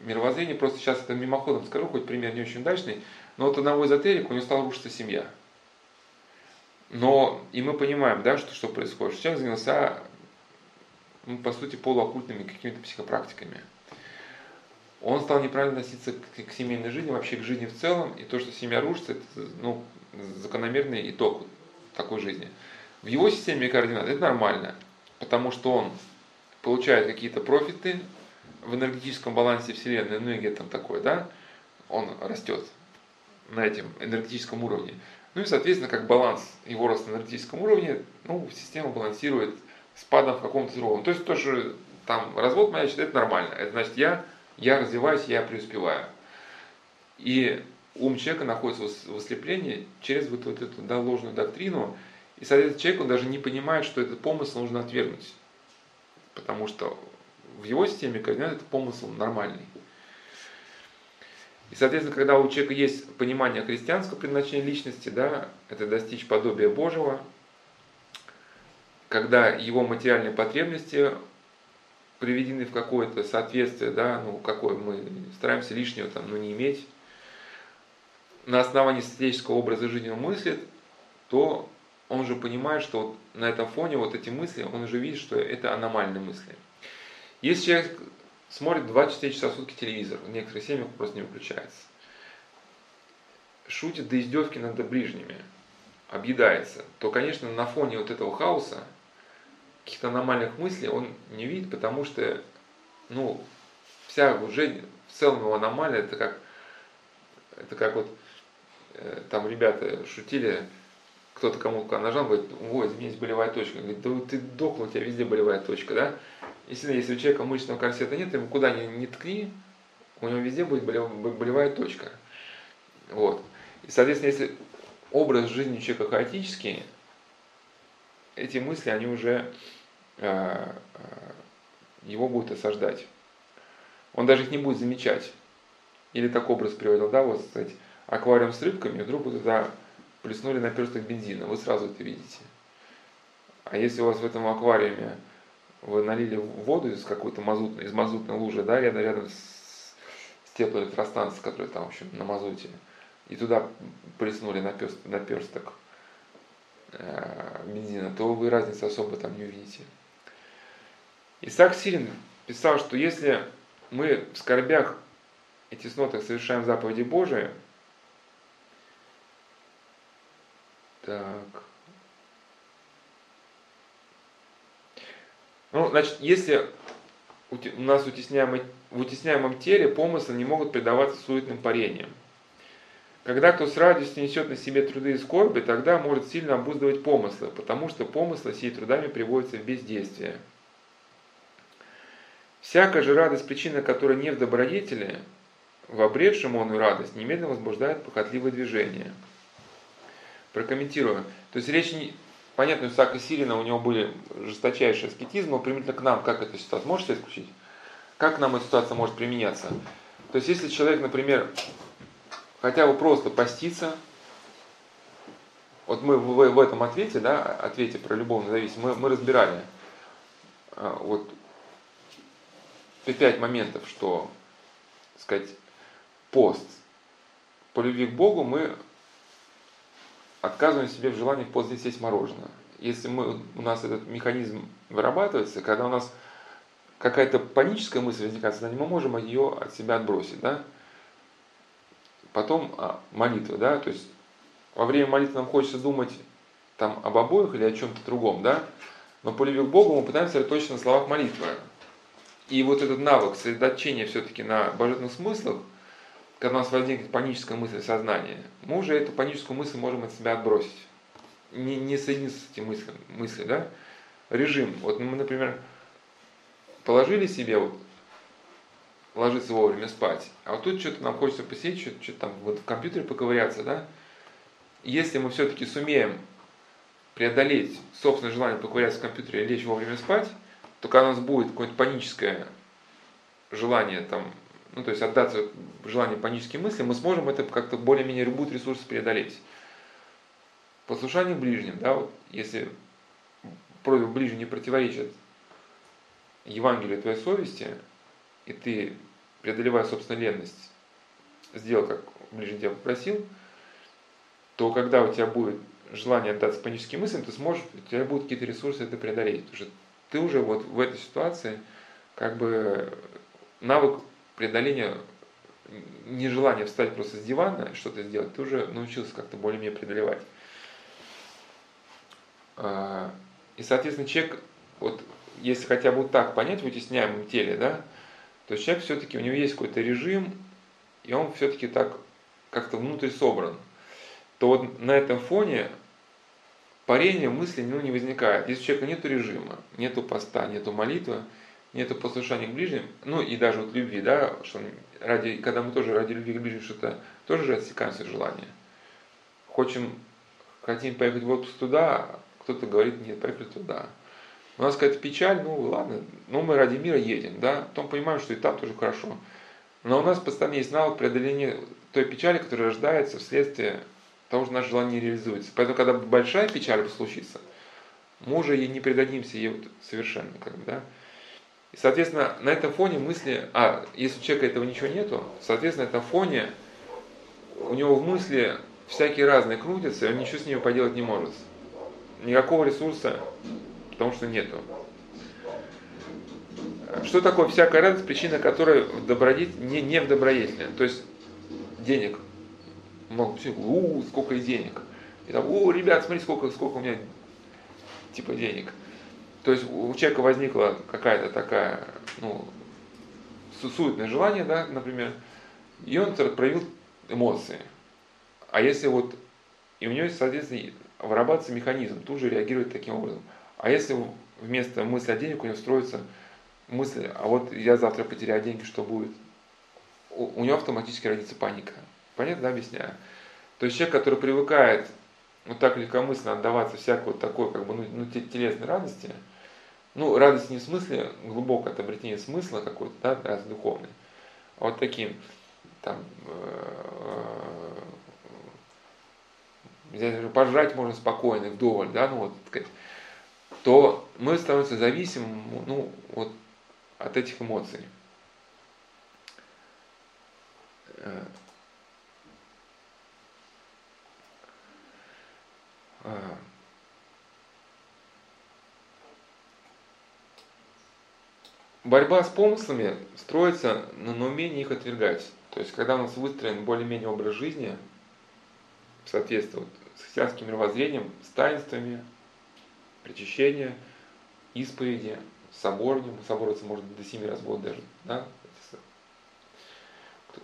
мировоззрение, просто сейчас это мимоходом скажу, хоть пример не очень удачный, но вот одного эзотерика, у него стала рушиться семья. Но и мы понимаем, да, что, что происходит. Человек занялся, ну, по сути, полуоккультными какими-то психопрактиками. Он стал неправильно относиться к, к семейной жизни, вообще к жизни в целом, и то, что семья рушится, это ну, закономерный итог такой жизни. В его системе координат это нормально, потому что он получает какие-то профиты в энергетическом балансе Вселенной, энергия там такой, да, он растет на этом энергетическом уровне. Ну и, соответственно, как баланс его роста на энергетическом уровне, ну, система балансирует спадом в каком-то другом. То есть то, что там развод маячит, это нормально. Это значит, я, я развиваюсь, я преуспеваю. И ум человека находится в ослеплении через вот, вот эту да, ложную доктрину. И, соответственно, человек он даже не понимает, что этот помысл нужно отвергнуть. Потому что в его системе координат этот помысл нормальный. И, соответственно, когда у человека есть понимание христианского предназначения личности, да, это достичь подобия Божьего, когда его материальные потребности приведены в какое-то соответствие, да, ну, какое мы стараемся лишнего там, ну, не иметь, на основании стратегического образа жизни он мыслит, то он же понимает, что вот на этом фоне вот эти мысли, он уже видит, что это аномальные мысли. Если человек смотрит 24 часа в сутки телевизор, в некоторых семьях просто не выключается, шутит до издевки над ближними, объедается, то, конечно, на фоне вот этого хаоса, каких-то аномальных мыслей он не видит, потому что, ну, вся жизнь, в целом его аномалия, это как, это как вот, э, там ребята шутили, кто-то кому-то нажал, говорит, ой, здесь болевая точка. Говорит, да ты дохлый, у тебя везде болевая точка, да? Если, если у человека мышечного корсета нет, ему куда ни, ни ткни, у него везде будет болевая точка. Вот. И, соответственно, если образ жизни человека хаотический, эти мысли, они уже э, э, его будут осаждать. Он даже их не будет замечать. Или так образ приводил, да, вот, кстати, аквариум с рыбками, вдруг туда плеснули на перстах бензина, вы сразу это видите. А если у вас в этом аквариуме вы налили воду из какой-то мазутной, из мазутной лужи, да, рядом, рядом с, с теплоэлектростанцией, которая там, в общем, на мазуте, и туда плеснули на, перст, на персток э, бензина, то вы разницы особо там не увидите. Исаак Сирин писал, что если мы в скорбях и теснотах совершаем заповеди Божии, так, Ну, значит, если у нас утесняемый, в утесняемом теле помыслы не могут предаваться суетным парениям. Когда кто с радостью несет на себе труды и скорби, тогда может сильно обуздывать помыслы, потому что помыслы сей трудами приводятся в бездействие. Всякая же радость, причина которой не в добродетели, в обретшем он радость, немедленно возбуждает похотливое движение. Прокомментирую. То есть речь не, Понятно, у Исаака Сирина у него были жесточайшие аскетизм, но примитивно к нам, как эта ситуация, можете исключить? Как нам эта ситуация может применяться? То есть, если человек, например, хотя бы просто постится, вот мы в, в этом ответе, да, ответе про любовную зависимость, мы, мы разбирали а, вот пять моментов, что, сказать, пост по любви к Богу мы отказываем себе в желании поздно съесть мороженое. Если мы, у нас этот механизм вырабатывается, когда у нас какая-то паническая мысль возникает, мы можем ее от себя отбросить. Да? Потом а, молитва, да, то есть во время молитвы нам хочется думать там об обоих или о чем-то другом, да, но по любви к Богу мы пытаемся сосредоточиться на словах молитвы. И вот этот навык сосредоточения все-таки на божественных смыслах – когда у нас возникнет паническая мысль в сознании, мы уже эту паническую мысль можем от себя отбросить. Не, не соединиться с этими мыслями, мысли, да? Режим. Вот мы, например, положили себе вот ложиться вовремя спать, а вот тут что-то нам хочется посидеть, что-то, что там вот в компьютере поковыряться, да? Если мы все-таки сумеем преодолеть собственное желание поковыряться в компьютере и лечь вовремя спать, то когда у нас будет какое-то паническое желание там ну, то есть отдаться желанию паническим мыслям, мы сможем это как-то более-менее любой ресурс преодолеть. Послушание ближним, да, вот если просьба ближнего не противоречит Евангелию твоей совести, и ты, преодолевая собственную ленность, сделал, как ближний тебя попросил, то когда у тебя будет желание отдаться паническим мыслям, ты сможешь, у тебя будут какие-то ресурсы это преодолеть. Потому что ты уже вот в этой ситуации как бы навык преодоления нежелания встать просто с дивана и что-то сделать, ты уже научился как-то более-менее преодолевать. А, и, соответственно, человек, вот если хотя бы так понять в вытесняемом теле, да, то человек все-таки, у него есть какой-то режим, и он все-таки так как-то внутрь собран, то вот на этом фоне парение мысли ну, не возникает. Если у человека нет режима, нету поста, нету молитвы, нету послушания к ближним, ну и даже вот любви, да, что ради, когда мы тоже ради любви к ближним что-то, тоже же отсекаемся желания. Хочем, хотим поехать в отпуск туда, кто-то говорит, нет, поехали туда. У нас какая-то печаль, ну ладно, но мы ради мира едем, да, потом понимаем, что и там тоже хорошо. Но у нас постоянно есть навык преодоления той печали, которая рождается вследствие того, что наше желание не реализуется. Поэтому, когда большая печаль случится, мы уже и не предадимся ей вот совершенно, как бы, да. И, соответственно, на этом фоне мысли, а, если у человека этого ничего нету, соответственно, на этом фоне у него в мысли всякие разные крутятся, и он ничего с ними поделать не может. Никакого ресурса потому что нету. Что такое всякая радость, причина которой в добродетель, не, не в добродетели. То есть денег много, у, сколько денег. И там, о, ребят, смотри, сколько, сколько у меня типа денег. То есть у человека возникла какая-то такая, ну, суетное желание, да, например, и он проявил эмоции. А если вот, и у него, соответственно, вырабатывается механизм, тут же реагирует таким образом. А если вместо мысли о денег у него строится мысль, а вот я завтра потеряю деньги, что будет? У, у него автоматически родится паника. Понятно, да, объясняю? То есть человек, который привыкает вот так легкомысленно отдаваться всякой вот такой, как бы, ну, ну телесной радости, ну, радость не в смысле глубокое обретение смысла какой-то, да, радость духовной, а вот таким, там, э, пожрать можно спокойно, вдоволь, да, ну вот, сказать, то мы становимся зависимым ну, вот, от этих эмоций. Э, Борьба с помыслами строится на умении их отвергать. То есть, когда у нас выстроен более-менее образ жизни, соответствует с христианским мировоззрением, с таинствами, причащение, исповеди, соборнем. Собориться может до семи раз в год даже. Да?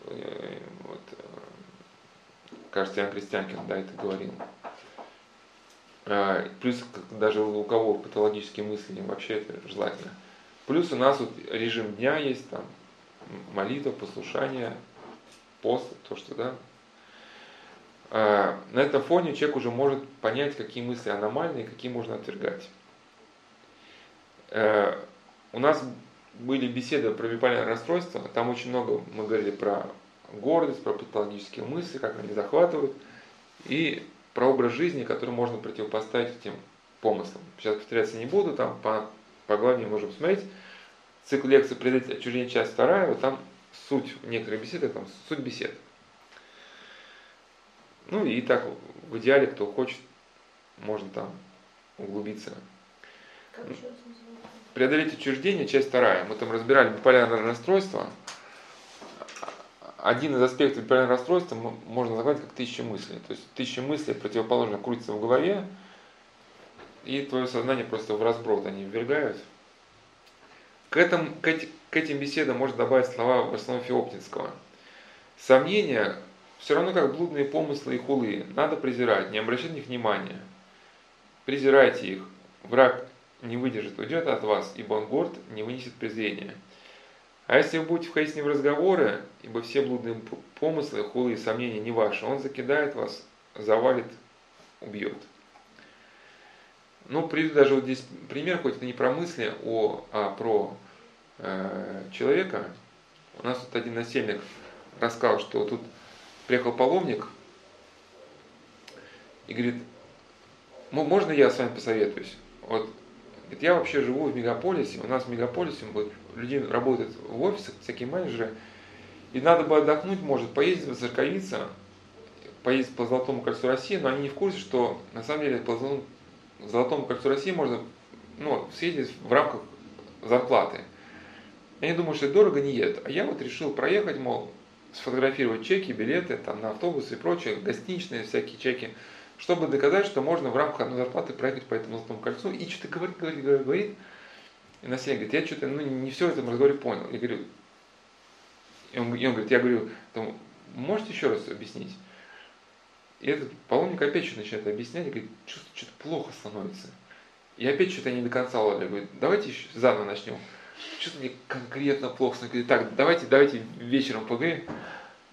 Вот, кажется, Иоанн Крестьянкин, да, это говорил. А, плюс даже у кого патологические мысли, вообще это желательно. Плюс у нас вот режим дня есть, там, молитва, послушание, пост, то, что, да, а, на этом фоне человек уже может понять, какие мысли аномальные, какие можно отвергать. Э, у нас были беседы про бипольное расстройство, там очень много мы говорили про гордость, про патологические мысли, как они захватывают, и про образ жизни, который можно противопоставить этим помыслам. Сейчас повторяться не буду, там по, по главе можем смотреть. Цикл лекций «Предать отчуждение. Часть вторая», вот там суть некоторых бесед, там суть бесед. Ну и так в идеале, кто хочет, можно там углубиться. Преодолеть отчуждение, часть вторая. Мы там разбирали биполярное расстройство. Один из аспектов биполярного расстройства можно назвать как тысяча мыслей. То есть тысяча мыслей противоположно крутится в голове, и твое сознание просто в разброд они ввергают. К, этому, к, эти, к этим беседам можно добавить слова в основном Феоптинского. Сомнения все равно как блудные помыслы и хулы. Надо презирать, не обращать на них внимания. Презирайте их. Враг не выдержит, уйдет от вас, ибо он горд, не вынесет презрения. А если вы будете входить с ним в разговоры, ибо все блудные помыслы, хулы и сомнения не ваши, он закидает вас, завалит, убьет. Ну, приведу даже вот здесь пример, хоть это не про мысли, о, а про э, человека. У нас тут один насельник рассказал, что тут приехал паломник и говорит, можно я с вами посоветуюсь? Вот, говорит, я вообще живу в мегаполисе, у нас в мегаполисе вот, люди работают в офисах, всякие менеджеры, и надо бы отдохнуть, может, поездить, воцерковиться, поездить по Золотому кольцу России, но они не в курсе, что на самом деле по Золотому кольцу России можно ну, съездить в рамках зарплаты. Я не думаю, что это дорого не едет. А я вот решил проехать, мол, сфотографировать чеки, билеты там, на автобусы и прочее, гостиничные всякие чеки, чтобы доказать, что можно в рамках одной зарплаты проехать по этому Золотому кольцу. И что-то говорит, говорит, говорит, говорит. И на себе говорит, я что-то ну, не все в этом разговоре понял. Я говорю, и он, и он говорит, я говорю, можете еще раз объяснить? И этот паломник опять что-то начинает объяснять, и говорит, чувствую, что-то плохо становится. И опять что-то не до конца ловили. Говорит, давайте заново начнем. Что-то мне конкретно плохо. Говорит, так, давайте, давайте вечером поговорим.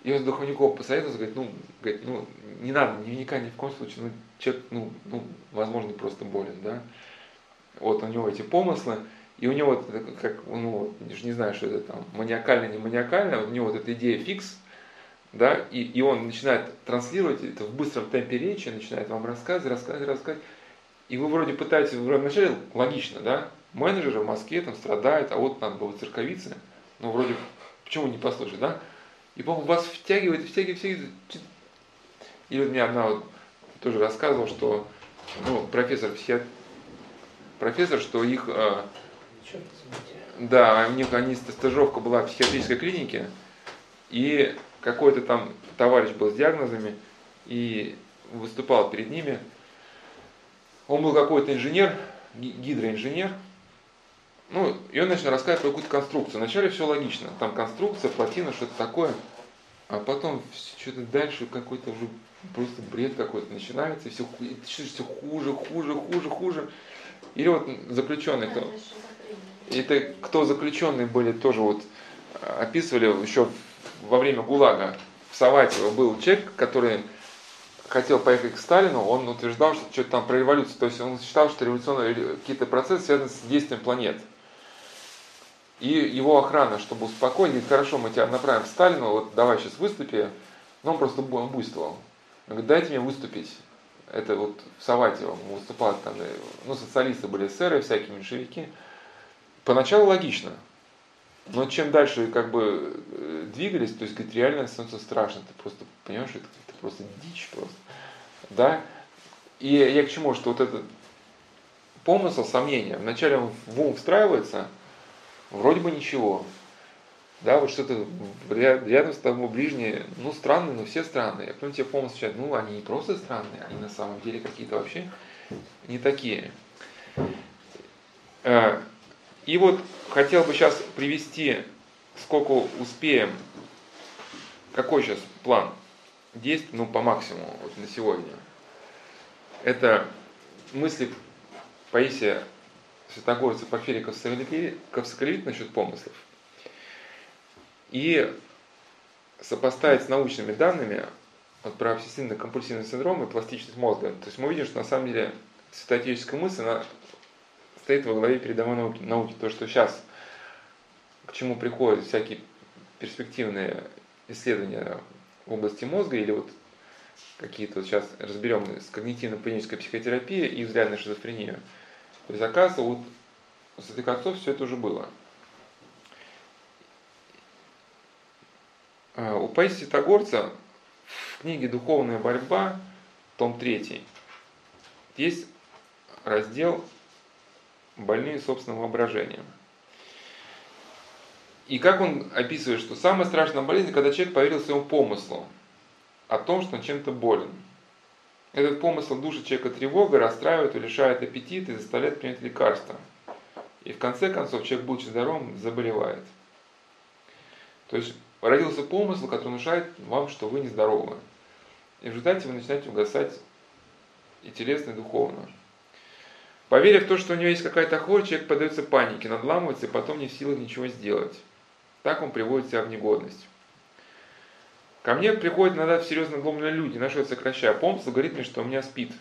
И он с духовником посоветовался, говорит, ну, говорит, ну, не надо дневника ни в коем случае, ну, человек, ну, ну, возможно, просто болен, да. Вот у него эти помыслы, и у него, как, ну, я же не знаю, что это там, маниакально, не маниакально, у него вот эта идея фикс, да, и, и он начинает транслировать это в быстром темпе речи, начинает вам рассказывать, рассказывать, рассказывать. И вы вроде пытаетесь, вначале логично, да, менеджер в Москве там страдает, а вот надо было церковицы, ну вроде, почему не послушать, да? И, по-моему, вас втягивает, втягивает, втягивает. И вот мне одна вот тоже рассказывала, что ну, профессор психиатр, профессор, что их, э, да, у них они стажировка была в психиатрической клинике, и какой-то там товарищ был с диагнозами и выступал перед ними. Он был какой-то инженер, гидроинженер. Ну, и он начал рассказывать про какую-то конструкцию. Вначале все логично. Там конструкция, плотина, что-то такое. А потом что-то дальше какой-то уже просто бред какой-то начинается, и все, все хуже, хуже, хуже, хуже. Или вот заключенный, кто, это кто заключенные были тоже вот описывали еще во время ГУЛАГа в Саватево был человек, который хотел поехать к Сталину, он утверждал, что что-то там про революцию. То есть он считал, что революционные какие-то процессы связаны с действием планет. И его охрана, чтобы успокоить, говорит, хорошо, мы тебя направим к Сталину, вот давай сейчас выступи. Но он просто буйствовал. Он говорит, дайте мне выступить. Это вот в Саватево выступал там, ну, социалисты были эсеры, всякие меньшевики. Поначалу логично. Но чем дальше как бы э, двигались, то есть, говорит, реально становится страшно. Ты просто понимаешь, это, это просто дичь просто. Да? И я к чему, что вот этот помысл, сомнения, вначале он в ум встраивается, вроде бы ничего. Да, вот что-то рядом с тобой ближние, ну, странные, но все странные. А потом тебе помысл начинает, ну, они не просто странные, они на самом деле какие-то вообще не такие. И вот хотел бы сейчас привести, сколько успеем, какой сейчас план действий, ну, по максимуму вот на сегодня. Это мысли Паисия Святогорца Порфирия Ковсоколевит насчет помыслов. И сопоставить с научными данными вот, про обсессивно-компульсивный синдром и пластичность мозга. То есть мы видим, что на самом деле святоотеческая мысль, она стоит во главе передовой науки, науки. То, что сейчас к чему приходят всякие перспективные исследования в области мозга или вот какие-то вот сейчас разберем с когнитивно-поведенческой психотерапией и взглядной шизофренией. То есть, оказывается, вот у святых отцов все это уже было. А, у Паисия Святогорца в книге «Духовная борьба», том 3, есть раздел больные собственным воображением. И как он описывает, что самая страшная болезнь, когда человек поверил своему помыслу о том, что он чем-то болен. Этот помысл душит человека тревога, расстраивает, лишает аппетита и заставляет принять лекарства. И в конце концов человек, будучи здоровым, заболевает. То есть родился помысл, который внушает вам, что вы нездоровы. И в результате вы начинаете угасать и телесно, и духовно. Поверив в то, что у него есть какая-то хворь, человек подается панике, надламывается и потом не в силах ничего сделать. Так он приводит себя в негодность. Ко мне приходят иногда серьезно надломленные люди, на что я сокращаю. Помысл говорит мне, что у меня спит.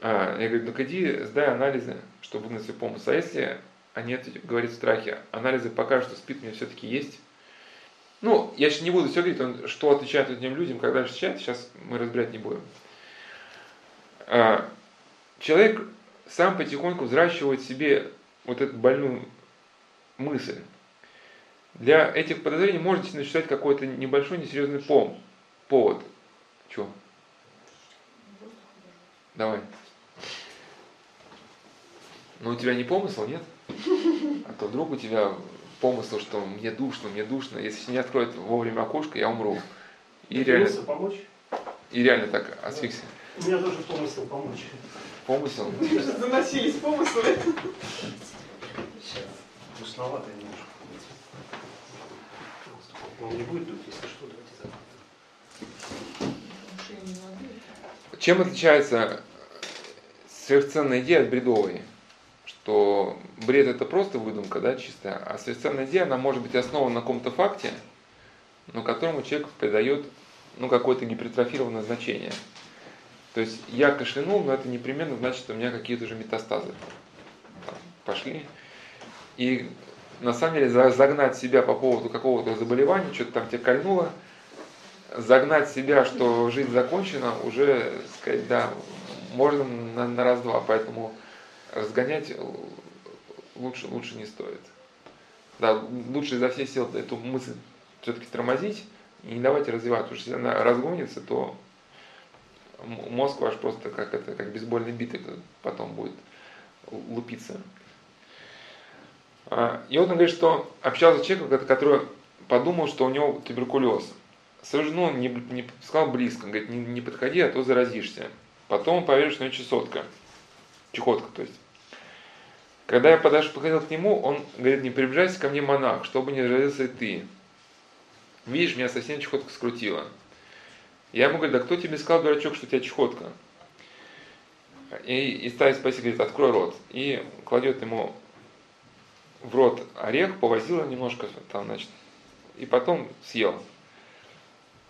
А, я говорю, ну иди, сдай анализы, чтобы выгнать помысл. А если они это говорит в страхе, анализы покажут, что спит у меня все-таки есть. Ну, я сейчас не буду все говорить, что отвечает этим людям, когда сейчас, сейчас мы разбирать не будем. А, человек сам потихоньку взращивает себе вот эту больную мысль. Для этих подозрений можно считать какой-то небольшой несерьезный пом. повод. Чего? Давай. Ну, у тебя не помысл, нет? А то вдруг у тебя помысл, что мне душно, мне душно. Если не откроют вовремя окошко, я умру. И реально, помочь? И реально так асфиксия. У меня тоже помысл помочь. Помысел? Заносились помыслы. Душновато немножко. Он не будет дуть, если что, давайте Чем отличается сверхценная идея от бредовой? Что бред это просто выдумка, да, чистая, а сверхценная идея, она может быть основана на каком-то факте, но которому человек придает ну, какое-то гипертрофированное значение. То есть я кашлянул, но это непременно значит, что у меня какие-то же метастазы пошли. И на самом деле загнать себя по поводу какого-то заболевания, что-то там тебе кольнуло, загнать себя, что жизнь закончена, уже, сказать, да, можно на, на раз-два, поэтому разгонять лучше, лучше не стоит. Да, лучше изо всех сил эту мысль все-таки тормозить и не давайте развивать, потому что если она разгонится, то мозг ваш просто как это, как бейсбольный битый потом будет лупиться. А, и вот он говорит, что общался с человеком, который подумал, что у него туберкулез. Сразу, ну, не, не сказал близко, он говорит, не, не подходи, а то заразишься. Потом он поверил, что у него чесотка. Чехотка, то есть. Когда я подошел, подходил к нему, он говорит, не приближайся ко мне, монах, чтобы не заразился и ты. Видишь, меня совсем чехотка скрутила. Я ему говорю, да кто тебе сказал, дурачок, что у тебя чехотка? И, и ставит спасибо, говорит, открой рот. И кладет ему в рот орех, повозила немножко там, значит, и потом съел.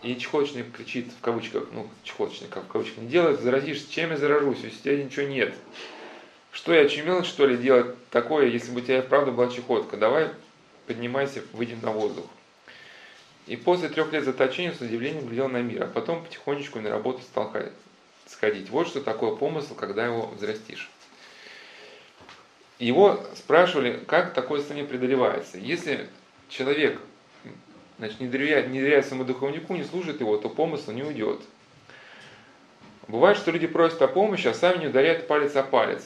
И чехоточник кричит в кавычках, ну, чехоточник в кавычках, не делает, заразишься, чем я заражусь, если у тебя ничего нет. Что я очумел, что ли, делать такое, если бы у тебя правда была чехотка? Давай поднимайся, выйдем на воздух. И после трех лет заточения с удивлением глядел на мир, а потом потихонечку на работу стал сходить. Вот что такое помысл, когда его взрастишь. Его спрашивали, как такое состояние преодолевается. Если человек значит, не, доверяет, не доверяет своему духовнику, не служит его, то помысл не уйдет. Бывает, что люди просят о помощи, а сами не ударяют палец о палец.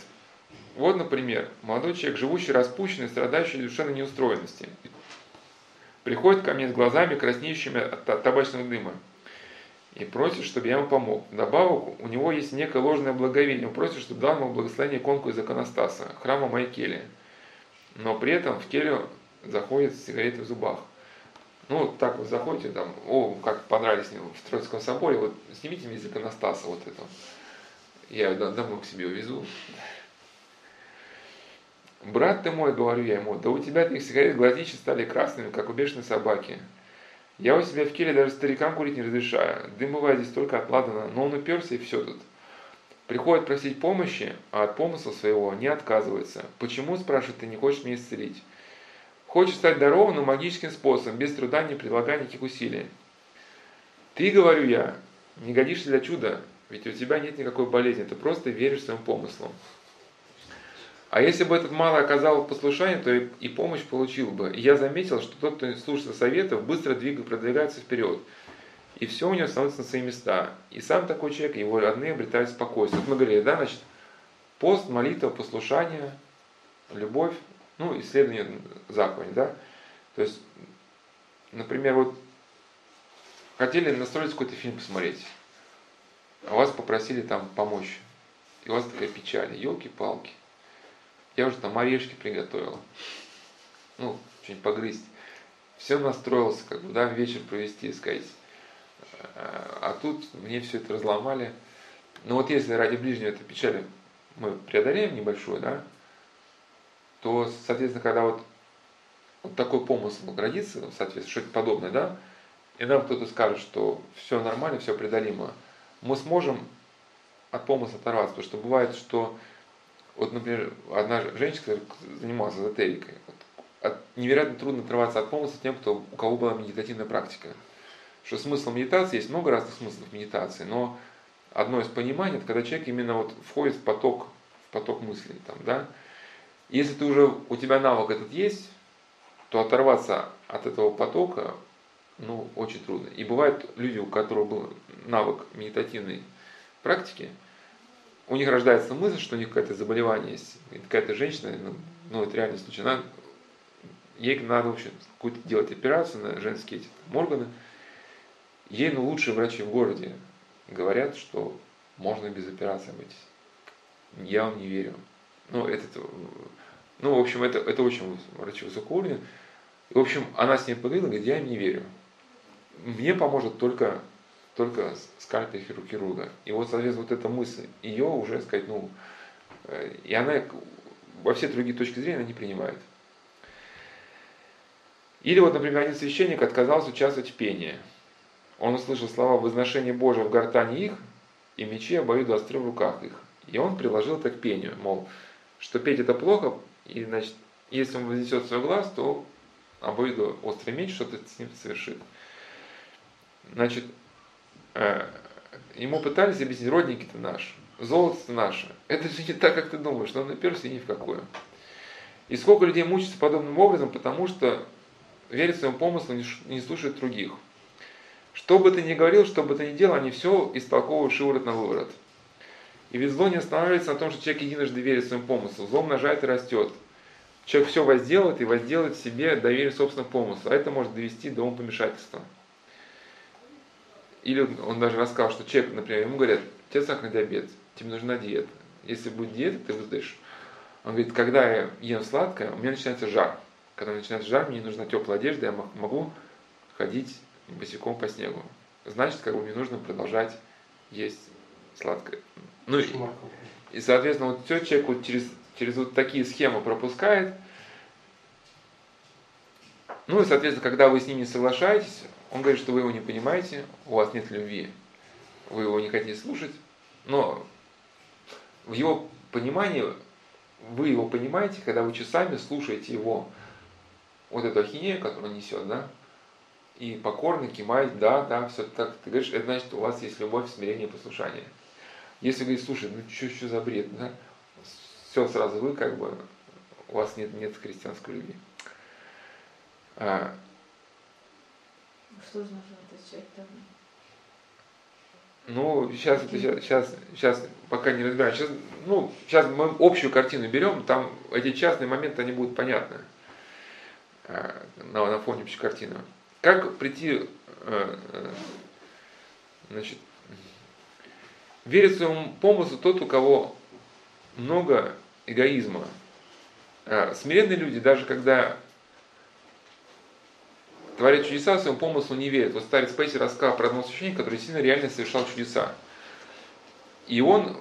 Вот, например, молодой человек, живущий распущенный, страдающий душевной неустроенности приходит ко мне с глазами, краснеющими от табачного дыма, и просит, чтобы я ему помог. Добавок, у него есть некое ложное благовение. Он просит, чтобы дал ему благословение конку из иконостаса, храма моей кели. Но при этом в келью заходит с сигаретой в зубах. Ну, так вы заходите, там, о, как понравились мне в Троицком соборе, вот снимите мне из иконостаса вот это. Я домой к себе увезу. Брат ты мой, говорю я ему, да у тебя этих сигарет глазища стали красными, как у бешеной собаки. Я у себя в келе даже старикам курить не разрешаю. Дым бывает здесь только от ладана, но он уперся и все тут. Приходит просить помощи, а от помысла своего не отказывается. Почему, спрашивает, ты не хочешь меня исцелить? Хочешь стать здоровым, но магическим способом, без труда, не предлагая никаких усилий. Ты, говорю я, не годишься для чуда, ведь у тебя нет никакой болезни, ты просто веришь своим помыслам. А если бы этот малый оказал послушание, то и, помощь получил бы. И я заметил, что тот, кто слушается советов, быстро двигается, продвигается вперед. И все у него становится на свои места. И сам такой человек, его родные обретают спокойствие. Вот мы говорили, да, значит, пост, молитва, послушание, любовь, ну, исследование заповедей, да. То есть, например, вот хотели настроить какой-то фильм посмотреть, а вас попросили там помочь. И у вас такая печаль, елки-палки. Я уже там орешки приготовил. Ну, что-нибудь погрызть. Все настроился, как бы, да, вечер провести, сказать. А тут мне все это разломали. Но вот если ради ближнего этой печали мы преодолеем небольшую, да, то, соответственно, когда вот, вот такой помысл родится, соответственно, что-то подобное, да, и нам кто-то скажет, что все нормально, все преодолимо, мы сможем от помысла оторваться. Потому что бывает, что вот, например, одна женщина занималась эзотерикой. Вот, невероятно трудно отрываться от помысла тем, кто, у кого была медитативная практика. Что смысл медитации, есть много разных смыслов медитации, но одно из пониманий, это когда человек именно вот входит в поток, в поток мыслей. Там, да? Если ты уже, у тебя навык этот есть, то оторваться от этого потока ну, очень трудно. И бывают люди, у которых был навык медитативной практики, у них рождается мысль, что у них какое-то заболевание есть, какая-то женщина, ну, ну это реальный случай, она, ей надо вообще какую-то делать операцию на женские эти органы, ей ну, лучшие врачи в городе говорят, что можно без операции обойтись. Я вам не верю. Ну, это, ну, в общем, это, это очень врачи высокого уровня. В общем, она с ним поговорила, говорит, я им не верю. Мне поможет только, только скальпель хирурга. И вот, соответственно, вот эта мысль, ее уже сказать, ну, э, и она во все другие точки зрения она не принимает. Или вот, например, один священник отказался участвовать в пении. Он услышал слова возношения Божия в гортани их, и мечи обоюду остры в руках их. И он приложил это к пению, мол, что петь это плохо, и значит, если он вознесет свой глаз, то обоюду острый меч что-то с ним совершит. Значит, ему пытались объяснить, родники-то наши, золото-то наше. Это же не так, как ты думаешь, но он наперся ни в какую. И сколько людей мучится подобным образом, потому что верит своему помыслу, не слушает других. Что бы ты ни говорил, что бы ты ни делал, они все истолковывают шиворот на выворот. И ведь зло не останавливается на том, что человек единожды верит своему помыслу. Зло умножает и растет. Человек все возделает и возделает себе доверие собственному помыслу. А это может довести до умопомешательства. Или он даже рассказал, что человек, например, ему говорят, тебе сахарный диабет, тебе нужна диета. Если будет диета, ты выздаешь. Он говорит, когда я ем сладкое, у меня начинается жар. Когда начинается жар, мне нужна теплая одежда, я могу ходить босиком по снегу. Значит, как бы мне нужно продолжать есть сладкое. Ну и, и соответственно, вот все человек вот через, через вот такие схемы пропускает. Ну и, соответственно, когда вы с ним не соглашаетесь, он говорит, что вы его не понимаете, у вас нет любви, вы его не хотите слушать, но в его понимании, вы его понимаете, когда вы часами слушаете его вот эту ахинею, которую он несет, да, и покорно кимать, да, да, все так. Ты говоришь, это значит, у вас есть любовь, смирение, послушание. Если говорить, слушай, ну что, что за бред, да? Все сразу вы, как бы, у вас нет, нет христианской любви. Что же нужно отвечать там? Ну, сейчас, сейчас, сейчас, пока не разбираем. Сейчас, ну, сейчас мы общую картину берем, там эти частные моменты, они будут понятны а, на, на фоне общей картины. Как прийти, э, э, значит, верит своему помыслу тот, у кого много эгоизма. Смиренные люди, даже когда творят чудеса, своему помыслу не верят. Вот старец Пейси рассказал про одного священника, который сильно реально совершал чудеса. И он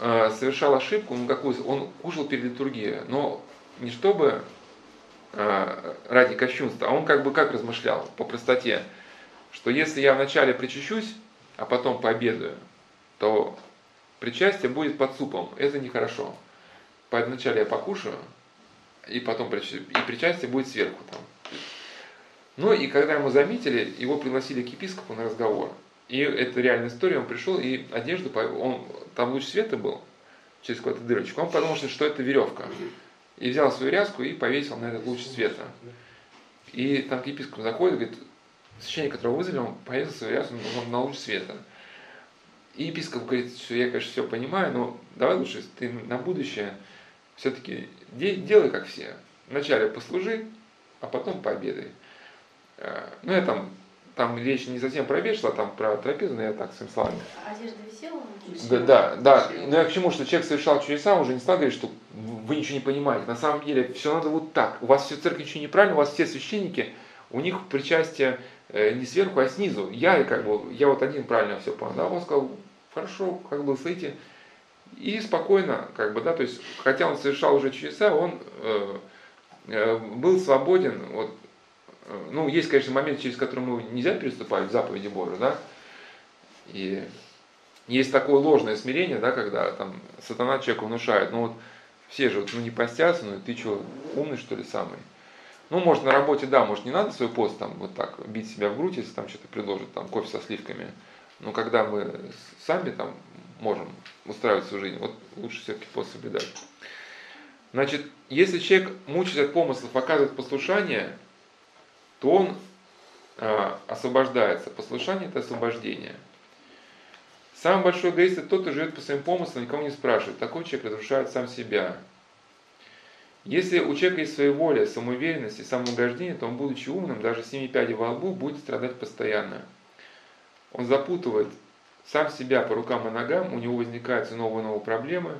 э, совершал ошибку, ну какую, он кушал перед литургией, но не чтобы Э, ради кощунства, а он как бы как размышлял по простоте, что если я вначале причащусь, а потом пообедаю, то причастие будет под супом, это нехорошо. Вначале я покушаю, и потом и причастие будет сверху там. Ну и когда ему заметили, его пригласили к епископу на разговор. И это реальная история, он пришел, и одежду, он, там луч света был, через какую-то дырочку, он подумал, что это веревка и взял свою ряску и повесил на этот луч света. И там к епископу заходит, говорит, священник, которого вызвали, он повесил свою ряску на луч света. И епископ говорит, что я, конечно, все понимаю, но давай лучше ты на будущее все-таки делай как все. Вначале послужи, а потом пообедай. Ну, я там там речь не совсем про обед шла, там про трапезу, но я так своими словами. Одежда висела? Да, да, да. Но я к чему, что человек совершал чудеса, уже не стал говорить, что вы ничего не понимаете. На самом деле все надо вот так. У вас все в церкви ничего неправильно, у вас все священники, у них причастие э, не сверху, а снизу. Я как бы, я вот один правильно все понял. Да, он сказал, хорошо, как бы смотрите, и спокойно, как бы, да, то есть, хотя он совершал уже чудеса, он э, э, был свободен, вот, ну, есть, конечно, момент, через который мы нельзя переступать в заповеди Божьей, да, и есть такое ложное смирение, да, когда там сатана человеку внушает, ну вот все же ну, не постятся, ну ты что, умный что ли самый? Ну, может, на работе, да, может, не надо свой пост там вот так бить себя в грудь, если там что-то предложат, там кофе со сливками. Но когда мы сами там можем устраивать свою жизнь, вот лучше все-таки пост соблюдать. Значит, если человек мучается от помыслов, показывает послушание, то он а, освобождается. Послушание – это освобождение. Самый большой эгоист – это тот, кто живет по своим помыслам, никого не спрашивает. Такой человек разрушает сам себя. Если у человека есть своя воля, самоуверенность и самоугождение, то он, будучи умным, даже с семи пядей во лбу, будет страдать постоянно. Он запутывает сам себя по рукам и ногам, у него возникают все новые и новые проблемы.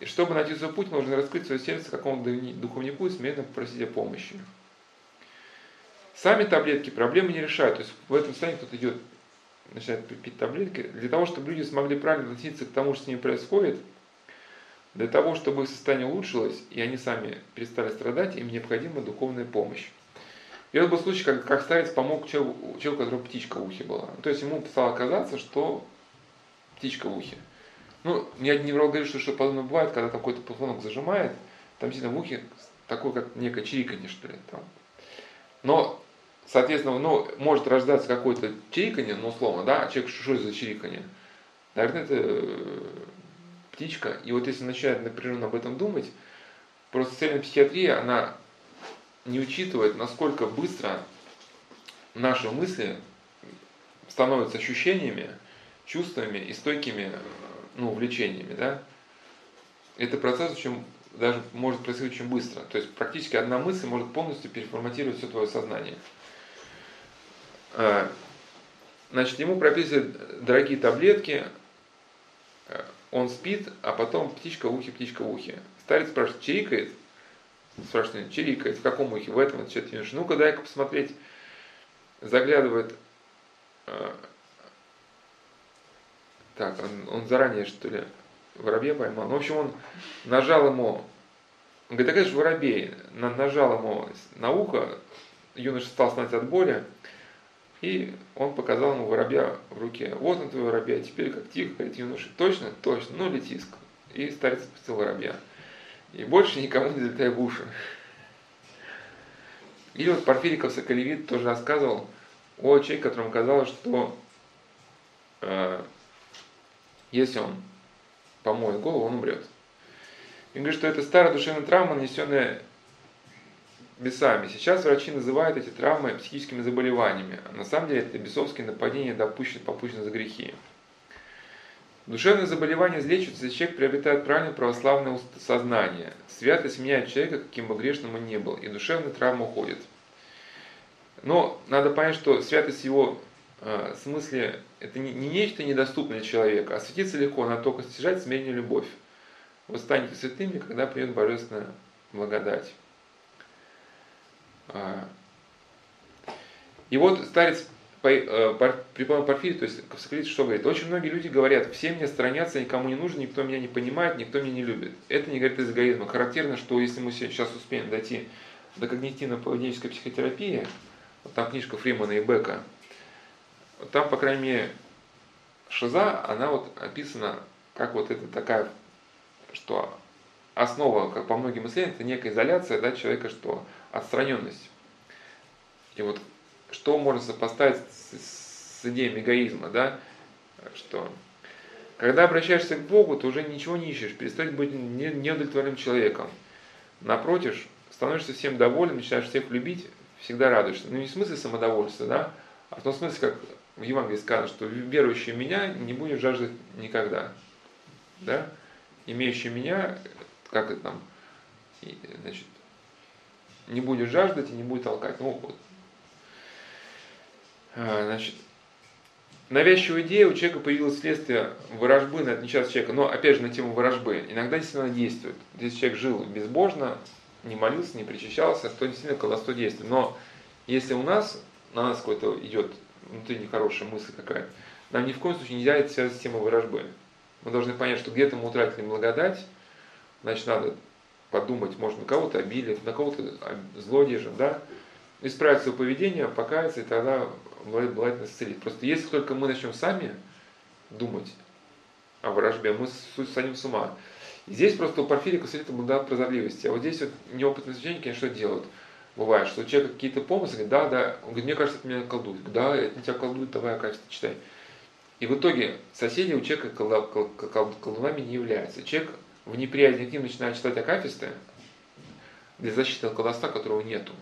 И чтобы найти свой путь, нужно раскрыть свое сердце какому-то духовнику и смиренно попросить о помощи. Сами таблетки проблемы не решают. То есть в этом состоянии кто-то идет, начинает пить таблетки. Для того, чтобы люди смогли правильно относиться к тому, что с ними происходит – для того, чтобы их состояние улучшилось, и они сами перестали страдать, им необходима духовная помощь. И это был случай, как, как старец помог человеку, человеку, у которого птичка в ухе была. То есть ему стало казаться, что птичка в ухе. Ну, мне один невролог говорит, что, что подобное бывает, когда какой-то позвонок зажимает, там действительно в ухе такое, как некое чириканье, что ли. Там. Но, соответственно, ну, может рождаться какое-то чириканье, ну, условно, да, а человек, что, за чириканье? Наверное, это птичка. И вот если начинает напряженно об этом думать, просто цельная психиатрия, она не учитывает, насколько быстро наши мысли становятся ощущениями, чувствами и стойкими ну, влечениями. Да? Это процесс очень, даже может происходить очень быстро. То есть практически одна мысль может полностью переформатировать все твое сознание. А, значит, ему прописывают дорогие таблетки, он спит, а потом птичка в ухе, птичка в ухе. Старец спрашивает, чирикает? Спрашивает, чирикает, в каком ухе? В этом отвечает юноша. Ну-ка, дай-ка посмотреть. Заглядывает. Э, так, он, он заранее, что ли, воробья поймал. Ну, в общем, он нажал ему, он говорит, такая же воробей, нажал ему на ухо, юноша стал знать от боли, и он показал ему воробья в руке. Вот он твой воробья, теперь как тихо, говорит юноша. Точно? Точно, ну лети. И старец спустил воробья. И больше никому не залетай в уши. Или вот Порфириков Соколевит тоже рассказывал о человеке, которому казалось, что э, если он помоет голову, он умрет. И говорит, что это старая душевная травма, нанесенная бесами. Сейчас врачи называют эти травмы психическими заболеваниями. На самом деле это бесовские нападения, допущены, попущены за грехи. Душевные заболевания излечиваются, если человек приобретает правильное православное сознание. Святость меняет человека, каким бы грешным он ни был, и душевная травма уходит. Но надо понять, что святость его э, смысле это не, не нечто недоступное для человека, а светиться легко, надо только стяжать смирение любовь. Вы станете святыми, когда придет божественная благодать. А. И вот старец э, преподал Порфирий, то есть Ковсокрит, что говорит? Очень многие люди говорят, все мне сторонятся, никому не нужен, никто меня не понимает, никто меня не любит. Это не говорит из эгоизма. Характерно, что если мы сейчас успеем дойти до когнитивно-поведенческой психотерапии, вот там книжка Фримана и Бека, там, по крайней мере, шиза, она вот описана как вот это такая, что основа, как по многим исследованиям, это некая изоляция да, человека, что отстраненность. И вот что можно сопоставить с, с идеей эгоизма, да, что когда обращаешься к Богу, ты уже ничего не ищешь, перестаешь быть неудовлетворенным человеком. Напротив, становишься всем доволен, начинаешь всех любить, всегда радуешься. Ну не в смысле самодовольства, да, а в том смысле, как в Евангелии сказано, что верующий в меня не будет жаждать никогда. Да? Имеющий меня, как это там, значит, не будет жаждать и не будет толкать. Ну вот. А, значит, навязчивая идея у человека появилась вследствие ворожбы на несчастного человека. Но опять же на тему ворожбы. Иногда действительно действует. Если человек жил безбожно, не молился, не причащался, то действительно колдовство действует. Но если у нас, на нас какой-то идет внутри нехорошая мысль какая-то, нам ни в коем случае нельзя это связать с темой ворожбы. Мы должны понять, что где-то мы утратили благодать, значит, надо подумать, может, на кого-то обили, на кого-то зло держим, да, исправить свое поведение, покаяться, и тогда благодать нас исцелит. Просто если только мы начнем сами думать о вражбе, мы садим с ума. И здесь просто у Порфирика света благодат прозорливости. А вот здесь вот неопытные священники, конечно, что делают? Бывает, что у человека какие-то помыслы, да, да, он говорит, мне кажется, это меня колдует. Да, это тебя колдует, давай, качество читай. И в итоге соседи у человека колдунами не являются. Человек в неприязни к ним начинает читать акафисты для защиты от колдовства, которого нету.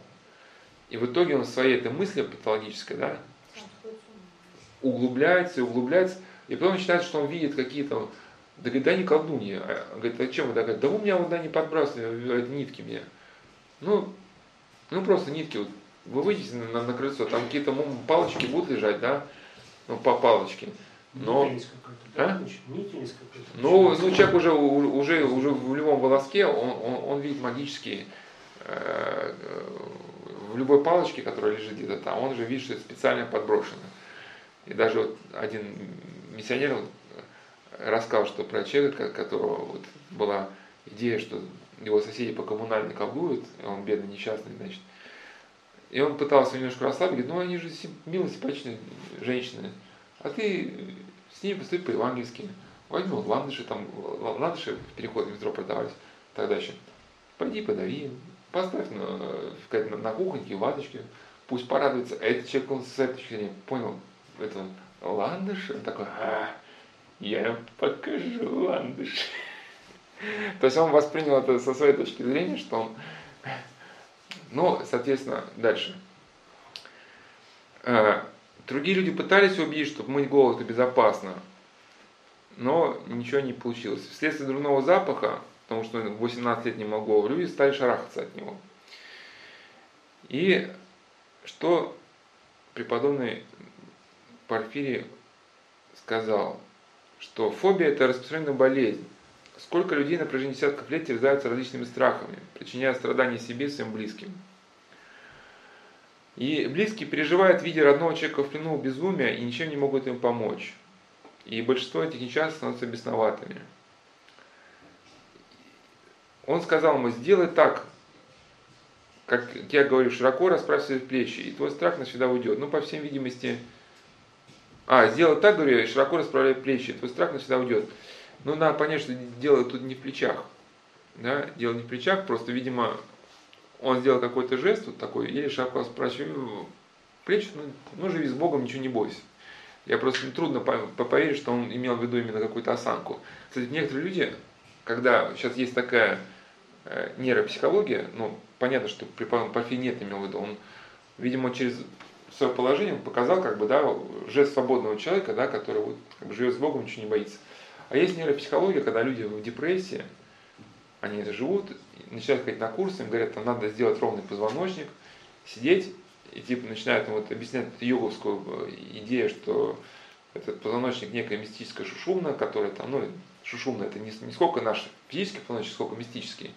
И в итоге он своей этой мысли патологической, да, углубляется и углубляется, и потом начинает, что он видит какие-то, да говорит, да не колдунья, а, говорит, а чем вы так, да у меня вот да не подбрасывали нитки мне. Ну, ну просто нитки, вот, вы выйдете на, на крыльцо, там какие-то палочки будут лежать, да, ну по палочке. Но, а? Ну, ну, человек уже, уже, уже в любом волоске, он, он, он видит магические, э, в любой палочке, которая лежит где-то там, он же видит, что это специально подброшено. И даже вот один миссионер рассказал, что про человека, которого вот была идея, что его соседи по коммунальной колдуют, он бедный, несчастный, значит. И он пытался немножко расслабить, говорит, ну они же милые, симпатичные женщины, а ты с ними поступи по-евангельски. Возьми ландыши, там, ландыши в переходе метро продавались тогда еще. Пойди подави, поставь на, на, на кухоньке ваточки, пусть порадуется. Этот человек, он с этой точки зрения понял, это ландыш, он такой, а, я покажу ландыш. То есть он воспринял это со своей точки зрения, что он... Ну, соответственно, дальше. Другие люди пытались убедить, что мыть голову это безопасно, но ничего не получилось. Вследствие дурного запаха, потому что 18 лет не голову, люди стали шарахаться от него. И что преподобный Порфирий сказал, что фобия – это распространенная болезнь. Сколько людей на протяжении десятков лет терзаются различными страхами, причиняя страдания себе и своим близким. И близкие переживают, видя родного человека в плену безумия, и ничем не могут им помочь. И большинство этих несчастных становятся бесноватыми. Он сказал ему, сделай так, как я говорю, широко расправь свои плечи, и твой страх навсегда уйдет. Ну, по всей видимости, а, сделать так, говорю, я широко расправляю плечи, твой страх навсегда уйдет. Ну, надо понять, что дело тут не в плечах. Да? Дело не в плечах, просто, видимо, он сделал какой-то жест вот такой, или широко расправляю плечи, ну, ну, живи с Богом, ничего не бойся. Я просто трудно поверить, что он имел в виду именно какую-то осанку. Кстати, некоторые люди, когда сейчас есть такая э, нейропсихология, ну, понятно, что при Порфирий нет имел в виду, он, видимо, через свое положение, показал, как бы, да, жест свободного человека, да, который вот, как бы, живет с Богом, ничего не боится. А есть нейропсихология, когда люди в депрессии, они живут, начинают ходить на курсы, им говорят, там надо сделать ровный позвоночник, сидеть, и типа начинают вот, объяснять йоговскую э, идею, что этот позвоночник некая мистическая шушумна, которая там, ну, шушумна это не, не сколько наш физический позвоночник, сколько мистический,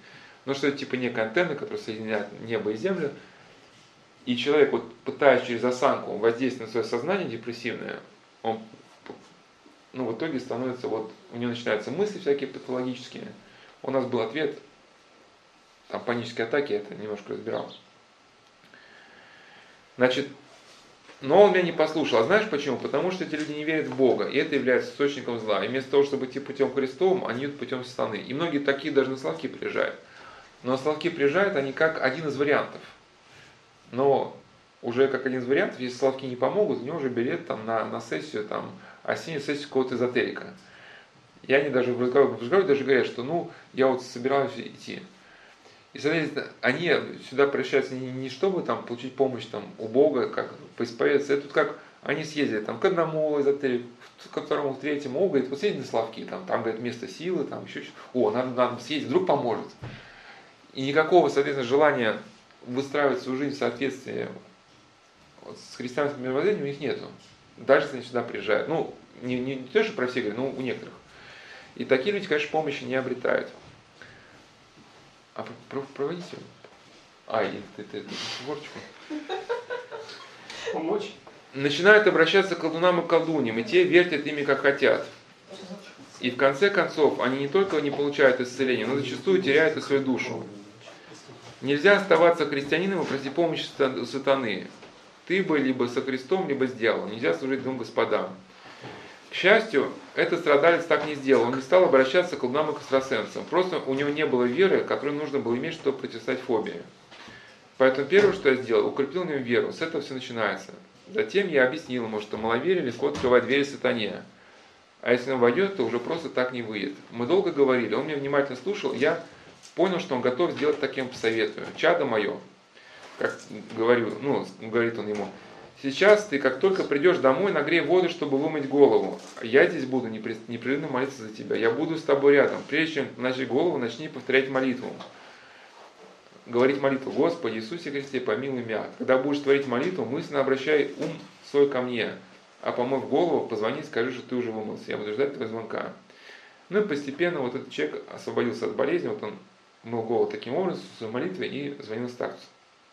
но что это типа некая антенна, которая соединяет небо и землю, и человек, вот, пытаясь через осанку воздействовать на свое сознание депрессивное, он ну, в итоге становится, вот, у него начинаются мысли всякие патологические. У нас был ответ, там, панические атаки, я это немножко разбирал. Значит, но он меня не послушал. А знаешь почему? Потому что эти люди не верят в Бога, и это является источником зла. И вместо того, чтобы идти путем Христовым, они идут путем сатаны. И многие такие даже на Славки приезжают. Но на Славки приезжают они как один из вариантов – но уже как один из вариантов, если Славки не помогут, у него уже билет там, на, на сессию, там, осеннюю сессию какого-то эзотерика. И они даже в разговоре, в разговоре даже говорят, что ну, я вот собираюсь идти. И, соответственно, они сюда прощаются не, не чтобы там получить помощь там, у Бога, как поисповедаться, это тут как они съездили там, к одному эзотерику, ко второму, к третьему, о, говорит, вот съезди на Славки, там, там, говорит, место силы, там еще что-то. О, надо, надо съездить, вдруг поможет. И никакого, соответственно, желания выстраивать свою жизнь в соответствии вот, с христианским мировоззрением у них нету. Даже если они сюда приезжают. Ну, не, не, не то, что про все говорят, но у некоторых. И такие люди, конечно, помощи не обретают. А проводите. А, и ты, ты, ты, горочку. Помочь? Начинают обращаться к колдунам и колдуньям, и те вертят ими, как хотят. И в конце концов, они не только не получают исцеления, но зачастую теряют и свою душу. Нельзя оставаться христианином и просить помощи сатаны. Ты бы либо со Христом, либо с дьяволом. Нельзя служить двум господам. К счастью, этот страдалец так не сделал. Он не стал обращаться к колдунам и к экстрасенсам. Просто у него не было веры, которую нужно было иметь, чтобы противостоять фобии. Поэтому первое, что я сделал, укрепил в нем веру. С этого все начинается. Затем я объяснил ему, что маловерие легко открывать двери сатане. А если он войдет, то уже просто так не выйдет. Мы долго говорили, он меня внимательно слушал, я понял, что он готов сделать таким советую. Чадо мое, как говорю, ну, говорит он ему, сейчас ты как только придешь домой, нагрей воду, чтобы вымыть голову. Я здесь буду непре- непрерывно молиться за тебя. Я буду с тобой рядом. Прежде чем начать голову, начни повторять молитву. Говорить молитву. Господи Иисусе Христе, помилуй меня. Когда будешь творить молитву, мысленно обращай ум свой ко мне. А помыв голову, позвони, скажи, что ты уже вымылся. Я буду ждать твоего звонка. Ну и постепенно вот этот человек освободился от болезни, вот он мыл голову таким образом в своей молитве и звонил старцу.